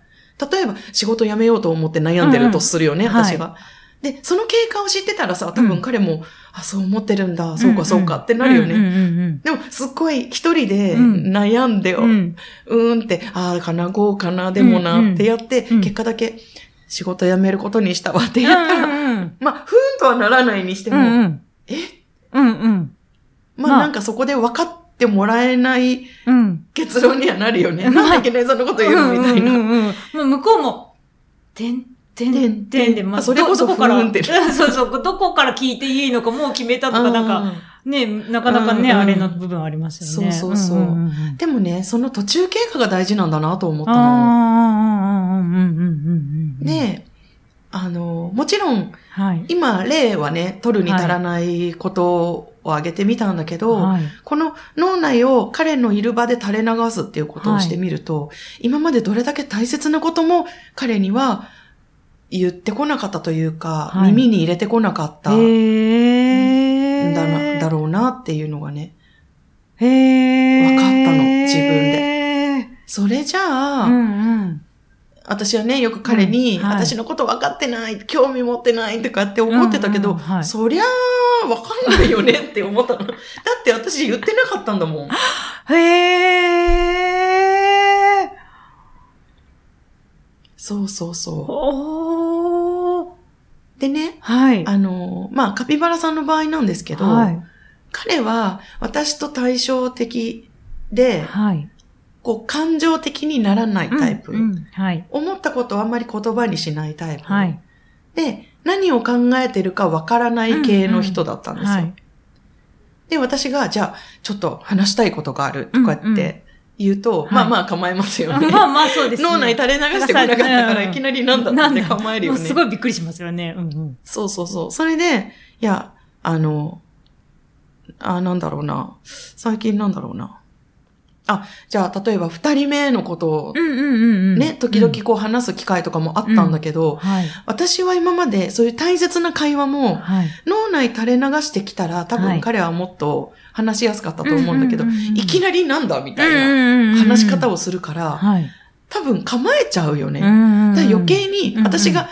[SPEAKER 1] 例えば、仕事辞めようと思って悩んでるとするよね、
[SPEAKER 2] うんうん
[SPEAKER 1] 私が。で、その経過を知ってたらさ、多
[SPEAKER 2] うん
[SPEAKER 1] 分彼も、あ、そう思ってるんだ、そうかそうかってなるよね。
[SPEAKER 2] うんうん
[SPEAKER 1] でも、すっごい一人で
[SPEAKER 2] うん
[SPEAKER 1] 悩んで、
[SPEAKER 2] うんうん。
[SPEAKER 1] うーんって、ああ、かな、こうかな、でもな、ってやって、
[SPEAKER 2] うん
[SPEAKER 1] 結果だけ仕事辞めることにしたわって
[SPEAKER 2] うん
[SPEAKER 1] やったら、
[SPEAKER 2] うん
[SPEAKER 1] まあ、ふーんとはならないにしても、
[SPEAKER 2] うんうん。
[SPEAKER 1] え？
[SPEAKER 2] うんうん。
[SPEAKER 1] まあ、
[SPEAKER 2] まあ
[SPEAKER 1] なんかそこで分かってもらえない
[SPEAKER 2] うん。
[SPEAKER 1] 結論にはなるよね。
[SPEAKER 2] まあ
[SPEAKER 1] なんだっけね、そんなこと言うのみたいな。
[SPEAKER 2] うんうんうん。もう向こうも、てん、てん、
[SPEAKER 1] てん
[SPEAKER 2] てん。で、ま
[SPEAKER 1] あそれこそ
[SPEAKER 2] どどこから、そうそう、どこから聞いていいのかもう決めたとか、なんか、ね、なかなかね、あれの部分ありますよね。
[SPEAKER 1] そうそうそう。でもね、その途中経過が大事なんだなと思ったの。
[SPEAKER 2] あ
[SPEAKER 1] あ、の、もちろん、
[SPEAKER 2] はい。
[SPEAKER 1] 今、例はね、取るに足らないことを挙げてみたんだけど、
[SPEAKER 2] はい。
[SPEAKER 1] この脳内を彼のいる場で垂れ流すっていうことをしてみると、今までどれだけ大切なことも彼には言ってこなかったというか、
[SPEAKER 2] はい
[SPEAKER 1] 耳に入れてこなかったん
[SPEAKER 2] へ
[SPEAKER 1] だな、
[SPEAKER 2] ー。
[SPEAKER 1] だろうなっていうのがね。
[SPEAKER 2] へー。
[SPEAKER 1] わかったの自分
[SPEAKER 2] で。
[SPEAKER 1] それじゃあ、
[SPEAKER 2] うんうん。
[SPEAKER 1] 私はね、よく彼に、
[SPEAKER 2] うんはい
[SPEAKER 1] 私のこと分かってない、興味持ってないとかって思ってたけど、
[SPEAKER 2] うんうんはい
[SPEAKER 1] そりゃあ、分かんないよね って思ったの。だって私言ってなかったんだもん。
[SPEAKER 2] へー。
[SPEAKER 1] そうそうそ。う。でね、
[SPEAKER 2] はい。
[SPEAKER 1] あの、まあ、カピバラさんの場合なんですけど、
[SPEAKER 2] はい。
[SPEAKER 1] 彼は私と対照的で、
[SPEAKER 2] はい。
[SPEAKER 1] こう、感情的にならないタイプ。
[SPEAKER 2] うんうんはい。
[SPEAKER 1] 思ったことをあんまり言葉にしないタイプ。
[SPEAKER 2] はい。
[SPEAKER 1] で、何を考えてるかわからない系の人だったんですよ。
[SPEAKER 2] はい。
[SPEAKER 1] で、私が、じゃあ、ちょっと話したいことがあるとか
[SPEAKER 2] うんうん
[SPEAKER 1] って言うと、
[SPEAKER 2] はい
[SPEAKER 1] まあまあ構えますよね。
[SPEAKER 2] まあまあそうですね。
[SPEAKER 1] 脳内垂れ流してこなかったから、
[SPEAKER 2] うん
[SPEAKER 1] いきなりなんだって構えるよね。
[SPEAKER 2] すごいびっくりしますよね。うんうん。
[SPEAKER 1] そうそうそう。それで、いや、あの、あ、なんだろうな。最近なんだろうな。あ、じゃあ、例えば二人目のことを
[SPEAKER 2] うんうんうんうん。
[SPEAKER 1] ね、時々こう話す機会とかもあったんだけど、
[SPEAKER 2] はい。
[SPEAKER 1] 私は今までそういう大切な会話も
[SPEAKER 2] はい。
[SPEAKER 1] 脳内垂れ流してきたら多
[SPEAKER 2] はい
[SPEAKER 1] 分彼はもっと話しやすかったと思うんだけど、
[SPEAKER 2] うんうんうんうん
[SPEAKER 1] いきなりなんだみたいな。話し方をするから、
[SPEAKER 2] はい。
[SPEAKER 1] 多分構えちゃうよね。余計に
[SPEAKER 2] うんうん
[SPEAKER 1] 私が、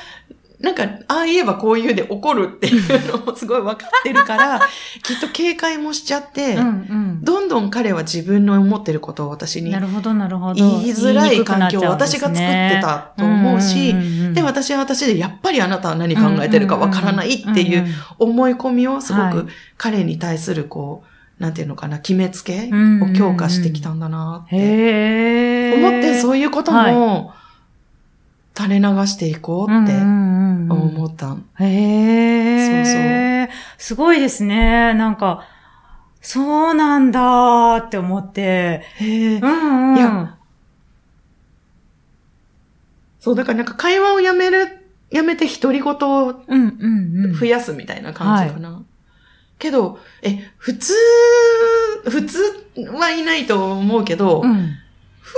[SPEAKER 1] なんか、ああ言えばこう言うで怒るっていうのもすごい分かってるから、きっと警戒もしちゃって、
[SPEAKER 2] うんうん。
[SPEAKER 1] どんどん彼は自分の思ってることを私に
[SPEAKER 2] なるほど、なるほど。
[SPEAKER 1] 言いづらい環境を私が作ってたと思うし、で、私は私でやっぱりあなたは何考えてるかわからないっていう思い込みをすご
[SPEAKER 2] はい
[SPEAKER 1] く彼に対するこう、なんていうのかな、決めつけ
[SPEAKER 2] うん
[SPEAKER 1] を強化してきたんだなって。思ってそういうことも垂れ流していこうって思
[SPEAKER 2] 思
[SPEAKER 1] った。
[SPEAKER 2] へー。
[SPEAKER 1] そう
[SPEAKER 2] すごいですね。なんか、そうなんだーって思って。
[SPEAKER 1] へえ
[SPEAKER 2] うんうん。
[SPEAKER 1] いやそう、だからなんか会話をやめる、やめて独り言を
[SPEAKER 2] うんうんうん。
[SPEAKER 1] 増やすみたいな感じかな。けど、え、普通、普通はいないと思うけど、
[SPEAKER 2] うん。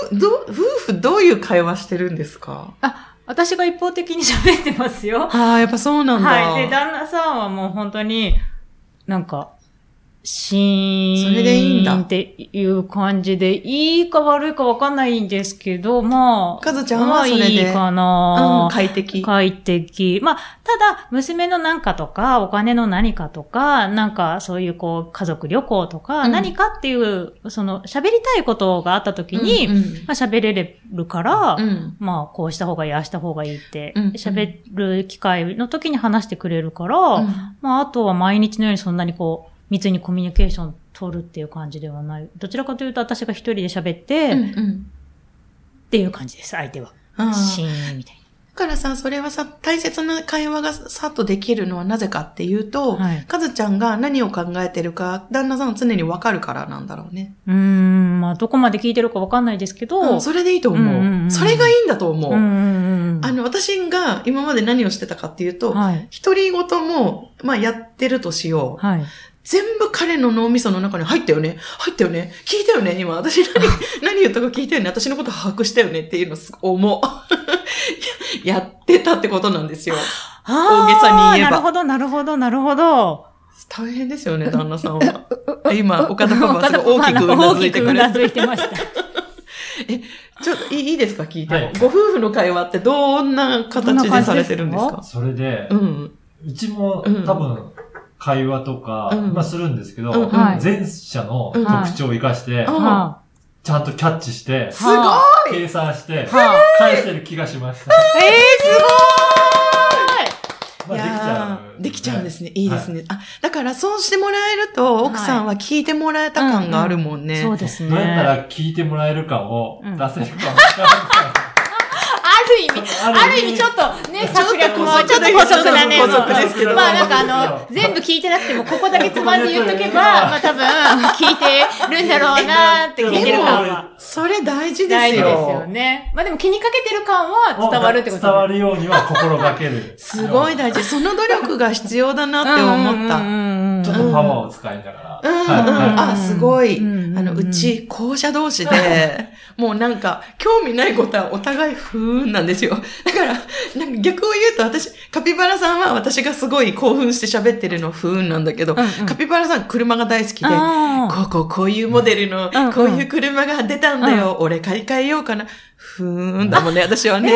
[SPEAKER 1] ふど夫婦どういう会話してるんですか？
[SPEAKER 2] あ、私が一方的に喋ってますよ。
[SPEAKER 1] ああ、やっぱそうなんだ。
[SPEAKER 2] はい。で、旦那さんはもう本当に、なんか、シーン。
[SPEAKER 1] それでいいんだ
[SPEAKER 2] っていう感じで、いいか悪いかわかんないんですけど、まあ。
[SPEAKER 1] かずちゃんは
[SPEAKER 2] まあ
[SPEAKER 1] それで
[SPEAKER 2] いいか
[SPEAKER 1] う、
[SPEAKER 2] なん
[SPEAKER 1] 快適。
[SPEAKER 2] 快適。まあ、ただ、娘のなんかとか、お金の何かとか、なんか、そういうこう、家族旅行とか、
[SPEAKER 1] うん
[SPEAKER 2] 何かっていう、その、喋りたいことがあった時に、
[SPEAKER 1] うんうん
[SPEAKER 2] まあ、喋れるから、
[SPEAKER 1] うん
[SPEAKER 2] まあ、こうした方がいい、ああした方がいいって
[SPEAKER 1] うん、
[SPEAKER 2] 喋る機会の時に話してくれるから、
[SPEAKER 1] うん
[SPEAKER 2] まあ、あとは毎日のようにそんなにこう、密にコミュニケーション取るっていう感じではない。どちらかというと私が一人で喋って、
[SPEAKER 1] うん
[SPEAKER 2] っ
[SPEAKER 1] うん
[SPEAKER 2] ていう感じです、相手は。シーンみたい
[SPEAKER 1] からさ、それはさ、大切な会話がさっとできるのはなぜかっていうと、
[SPEAKER 2] はい
[SPEAKER 1] かずちゃんが何を考えてるか、旦那さんは常にわかるからなんだろうね。
[SPEAKER 2] うーん、まあ、どこまで聞いてるかわかんないですけど、
[SPEAKER 1] うん、それでいいと思う,、
[SPEAKER 2] うんうんうん
[SPEAKER 1] それがいいんだと思う。
[SPEAKER 2] うんうんうん。
[SPEAKER 1] あの、私が今まで何をしてたかっていうと、
[SPEAKER 2] はい。
[SPEAKER 1] 独り言も、まあ、やってるとしよう。
[SPEAKER 2] はい。
[SPEAKER 1] 全部彼の脳みその中に入ったよね？入ったよね？聞いたよね？今、私何、何言ったか聞いたよね？私のこと把握したよねっていうのすごい思う。やってたってことなんですよ。
[SPEAKER 2] 大
[SPEAKER 1] げさに言えば
[SPEAKER 2] なるほど、なるほほど、なるほど。
[SPEAKER 1] 大変ですよね、旦那さんは。今、岡田パパはすごい大きくうなずいてくれる。
[SPEAKER 2] 大きくうなずいてました。
[SPEAKER 1] ちょっといいいいですか？聞いても、
[SPEAKER 3] はい
[SPEAKER 1] ご夫婦の会話ってどんな形でされてるんですか？
[SPEAKER 3] それで、
[SPEAKER 1] うん。
[SPEAKER 3] うちも
[SPEAKER 1] うん
[SPEAKER 3] 多分、会話とか、
[SPEAKER 1] うん。
[SPEAKER 3] まあするんですけど、前者の
[SPEAKER 1] うん。
[SPEAKER 3] 特徴を生かして、ちゃんとキャッチして、
[SPEAKER 1] すごい！
[SPEAKER 2] は
[SPEAKER 3] 計算して、返してる気がしました。
[SPEAKER 2] ええ
[SPEAKER 3] まあ、
[SPEAKER 1] い
[SPEAKER 3] できちゃ
[SPEAKER 1] や
[SPEAKER 3] う。
[SPEAKER 1] ーできちゃうんですね。い。いですね。あ、だからそうしてもらえると、奥さんは聞いてもらえた感があるもんね。
[SPEAKER 2] そうですね。
[SPEAKER 3] どうやったら聞いてもらえるかを
[SPEAKER 2] うん
[SPEAKER 3] 出せるかわから
[SPEAKER 2] あ る意味。ある意味ちょっとね、策略も
[SPEAKER 1] ちょっと
[SPEAKER 2] ちょっと古速なね。まあなんかあの、全部聞いてなくても、ここだけつまんで言っとけば、まあ多分、聞いてるんだろうなーって聞いてる感は。
[SPEAKER 1] それ大事ですよ。
[SPEAKER 2] 大事ですよね。まあでも気にかけてる感は伝わるってこと
[SPEAKER 3] 伝わるようには心がける。
[SPEAKER 1] すごい大事。その努力が必要だなって思った。うん
[SPEAKER 3] ちょっとパワーを使いながら。
[SPEAKER 1] うん
[SPEAKER 3] はいはい
[SPEAKER 1] あ、すごい。
[SPEAKER 2] うん
[SPEAKER 1] あの、うち、校舎同士で、もうなんか、興味ないことはお互い不運なんですよ。だから、なんか逆を言うと私、カピバラさんは私がすごい興奮して喋ってるの不運なんだけど、
[SPEAKER 2] うんうん
[SPEAKER 1] カピバラさん車が大好きで、こうこうこういうモデルの
[SPEAKER 2] うんうん、
[SPEAKER 1] こういう車が出たんだよ。俺買い替えようかな。ふーんだもんね、私はね。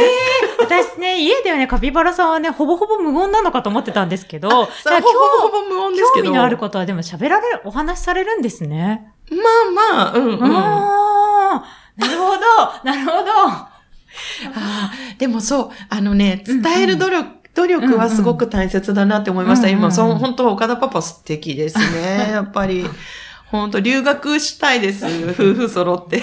[SPEAKER 2] 私ね、家ではね、カピバラさんはね、ほぼほぼ無言なのかと思ってたんですけど、
[SPEAKER 1] そう
[SPEAKER 2] だから
[SPEAKER 1] ほぼほぼ無音ですけど。
[SPEAKER 2] 興味のあることはでも喋られる、お話しされるんですね。
[SPEAKER 1] まあまあ、うんうん。
[SPEAKER 2] ああ、なるほど、なるほど。
[SPEAKER 1] ああ、でもそう、あのね、伝える努力、努力はすごく大切だなって思いました。
[SPEAKER 2] うんうん
[SPEAKER 1] 今、そう、本当岡田パパ素敵ですね。やっぱり。本当留学したいです。夫婦揃って。
[SPEAKER 2] い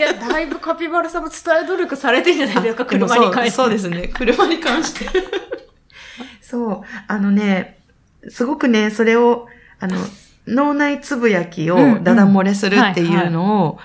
[SPEAKER 2] や、だいぶカピバラさんも伝え努力されてるんじゃないですか、車に関して。
[SPEAKER 1] そうそうですね。車に関して。そう。あのね、すごくね、それを、あの、脳内つぶやきを
[SPEAKER 2] うんうん
[SPEAKER 1] ダダ漏れするってい
[SPEAKER 2] う
[SPEAKER 1] のを、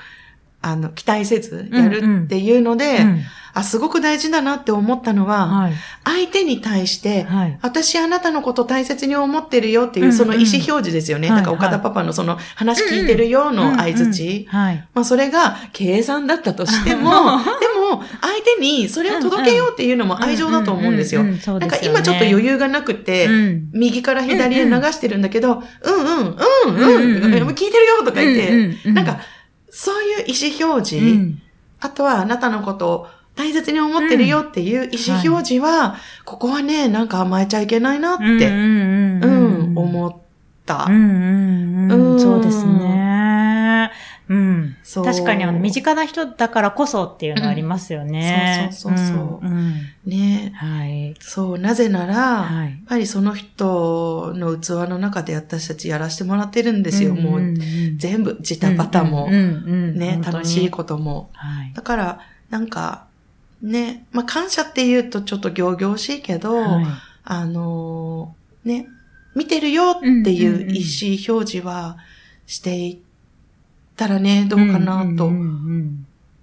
[SPEAKER 1] あの、期待せずやるっていうので、
[SPEAKER 2] うん
[SPEAKER 1] あ、すごく大事だなって思ったのは、
[SPEAKER 2] はい。
[SPEAKER 1] 相手に対して、
[SPEAKER 2] はい。
[SPEAKER 1] 私あなたのこと大切に思ってるよっていう、
[SPEAKER 2] うんうん
[SPEAKER 1] その意思表示ですよね。
[SPEAKER 2] はい
[SPEAKER 1] だから岡田パパのその話聞いてるよの相づち。
[SPEAKER 2] はい。
[SPEAKER 1] まあそれが計算だったとしても、でも相手にそれを届けようっていうのも愛情だと思うんですよ。なんか今ちょっと余裕がなくて、
[SPEAKER 2] うん
[SPEAKER 1] 右から左へ流してるんだけど、うんうん、うんうん、
[SPEAKER 2] うんうん
[SPEAKER 1] 聞いてるよとか言って、なんかそういう意思表示、
[SPEAKER 2] うん
[SPEAKER 1] あとはあなたのことを大切に思ってるよっていう意思表示は、ここはね、なんか甘えちゃいけないなって、
[SPEAKER 2] うん
[SPEAKER 1] 思った。
[SPEAKER 2] そうですね。うん。
[SPEAKER 1] そう
[SPEAKER 2] 確かにあの、身近な人だからこそっていうのありますよね。
[SPEAKER 1] うんそうそうそうそうん
[SPEAKER 2] ん
[SPEAKER 1] ね
[SPEAKER 2] はい。
[SPEAKER 1] そう、なぜなら、
[SPEAKER 2] はい
[SPEAKER 1] やっぱりその人の器の中で私たちやらせてもらってるんですよ。もう、全部、ジタバタも、ね、楽しい
[SPEAKER 2] こ
[SPEAKER 1] ことも。
[SPEAKER 2] と。はい。
[SPEAKER 1] だから、なんか、ね、まあ、感謝って言うとちょっと行々しいけど、
[SPEAKER 2] はい
[SPEAKER 1] あのーね、見てるよっていう意思表示はしていったらね、どうかなと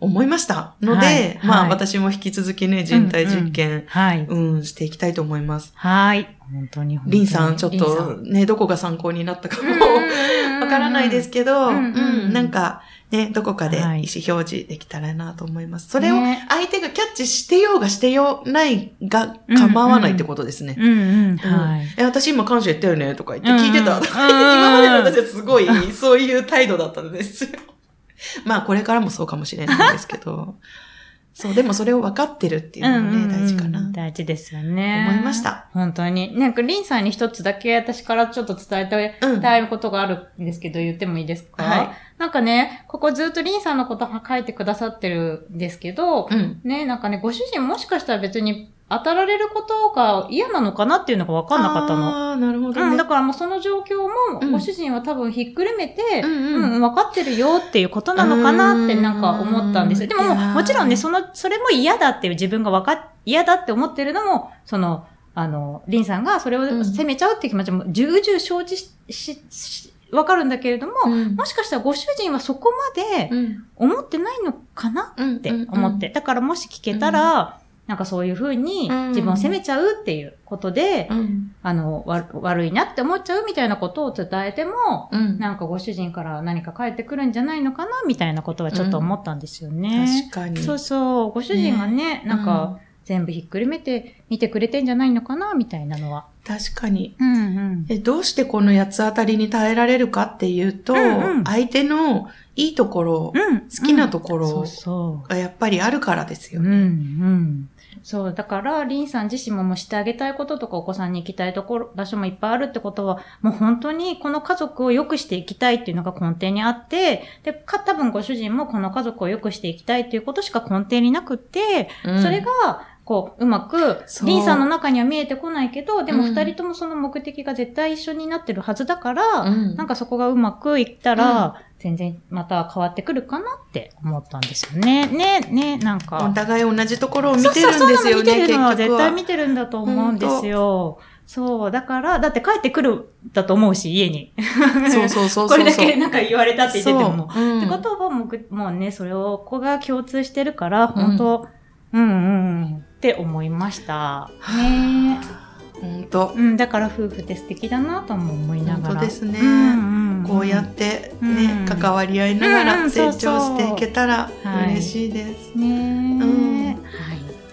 [SPEAKER 1] 思いましたので、
[SPEAKER 2] はい
[SPEAKER 1] まあ
[SPEAKER 2] はい
[SPEAKER 1] 私も引き続きね、人体実験、
[SPEAKER 2] はい。
[SPEAKER 1] うん、していきたいと思います。
[SPEAKER 2] はい。本当に。
[SPEAKER 1] リンさん、ちょっと
[SPEAKER 2] ん
[SPEAKER 1] ね、どこが参考になったかも
[SPEAKER 2] うん
[SPEAKER 1] わからないですけど、
[SPEAKER 2] う
[SPEAKER 1] んなんか、ね、どこかで意
[SPEAKER 2] はい。
[SPEAKER 1] 思表示できたらなと思います。それを
[SPEAKER 2] ね。
[SPEAKER 1] 相手がキャッチしてようがしてようないが構わないってことですね。え、私今感謝言ったよねとか言って聞いてた。
[SPEAKER 2] うん。
[SPEAKER 1] とか言って、今までの私はすごいそういう態度だったんですよ。まあこれからもそうかもしれないんですけど。そう、でもそれを分かってるっていうのもね、大事かな。
[SPEAKER 2] 大事ですよね。
[SPEAKER 1] 思いました。
[SPEAKER 2] 本当に。なんか、リンさんに一つだけ私からちょっと伝え
[SPEAKER 1] うん
[SPEAKER 2] たいことがあるんですけど、言ってもいいですか？
[SPEAKER 1] はい
[SPEAKER 2] なんかね、ここずっとリンさんのこと書いてくださってるんですけど、
[SPEAKER 1] うん。
[SPEAKER 2] ね、なんかね、ご主人もしかしたら別に、当たられることが嫌なのかなっていうのが分かんなかったの。
[SPEAKER 1] ああ、なるほど
[SPEAKER 2] うん、
[SPEAKER 1] ね。
[SPEAKER 2] だからもうその状況も、
[SPEAKER 1] うん。
[SPEAKER 2] ご主人は多分ひっくるめて、
[SPEAKER 1] うん
[SPEAKER 2] うん、
[SPEAKER 1] うん
[SPEAKER 2] 分かってるよっていうことなのかなってなんか思ったんですよ。でももちろんね、その、それも嫌だっていう自分が分かっ、嫌だって思ってるのも、その、あの、リンさんがそれを責めちゃうっていう気持ちも重々承知し、し、し分かるんだけれども、
[SPEAKER 1] うん。
[SPEAKER 2] もしかしたらご主人はそこまで
[SPEAKER 1] うん。
[SPEAKER 2] 思ってないのかな
[SPEAKER 1] うん
[SPEAKER 2] って思って。だからもし聞けたら、なんかそういうふうに
[SPEAKER 1] うん
[SPEAKER 2] 自分を責めちゃうっていうことで、
[SPEAKER 1] うん
[SPEAKER 2] あの、わ悪いなって思っちゃうみたいなことを伝えても、
[SPEAKER 1] うん
[SPEAKER 2] なんかご主人から何か返ってくるんじゃないのかなみたいなことはちょっと思ったんですよね。
[SPEAKER 1] 確かに。
[SPEAKER 2] そうそう。ご主人がね、なんか、全部ひっくるめて見てくれてんじゃないのかなみたいなのは。
[SPEAKER 1] 確かに。
[SPEAKER 2] うんうん。
[SPEAKER 1] えどうしてこの八つ当たりに耐えられるかっていうと、
[SPEAKER 2] うんうん
[SPEAKER 1] 相手のいいところ、
[SPEAKER 2] うん。
[SPEAKER 1] 好きなところ
[SPEAKER 2] そう。
[SPEAKER 1] がやっぱりあるからですよ
[SPEAKER 2] うん、う
[SPEAKER 1] ね。
[SPEAKER 2] ん。そう。だから、リンさん自身ももうしてあげたいこととか、お子さんに行きたいところ、場所もいっぱいあるってことは、もう本当にこの家族を良くしていきたいっていうのが根底にあって、で、か、多分ご主人もこの家族を良くしていきたいっていうことしか根底になくって、
[SPEAKER 1] うん
[SPEAKER 2] それが、こう、うまく、
[SPEAKER 1] そう
[SPEAKER 2] リンさんの中には見えてこないけど、でも
[SPEAKER 1] うん
[SPEAKER 2] 二人ともその目的が絶対一緒になってるはずだから、
[SPEAKER 1] うん
[SPEAKER 2] なんかそこがうまくいったら、全然また変わってくるかなって思ったんですよね。ね、ね、なんか。
[SPEAKER 1] お互い同じところを見てるん
[SPEAKER 2] そうそう
[SPEAKER 1] ですよね、
[SPEAKER 2] そう見てるのは
[SPEAKER 1] 結局は。
[SPEAKER 2] 絶対見てるんだと思うんですよ。そう。だから、だって帰ってくるだと思うし、家に。
[SPEAKER 1] そうそうそうそう。
[SPEAKER 2] これだけなんか言われたって言ってても。
[SPEAKER 1] そううん
[SPEAKER 2] ってことはもう、もうね、それを、ここが共通してるから、本当、うん、うん、うん、って思いました。ね
[SPEAKER 1] 本当
[SPEAKER 2] うん、だから夫婦って素敵だなとも思いながら。
[SPEAKER 1] 本当ですね
[SPEAKER 2] うんうん、
[SPEAKER 1] こうやって
[SPEAKER 2] うん
[SPEAKER 1] ね、関わり合いなが
[SPEAKER 2] うん
[SPEAKER 1] ら成長していけたら
[SPEAKER 2] はい
[SPEAKER 1] 嬉しいです。
[SPEAKER 2] ね
[SPEAKER 1] うん
[SPEAKER 2] は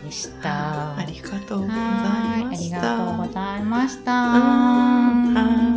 [SPEAKER 2] い、でした。
[SPEAKER 1] ありがとうございました。
[SPEAKER 2] がとうございました。
[SPEAKER 1] うん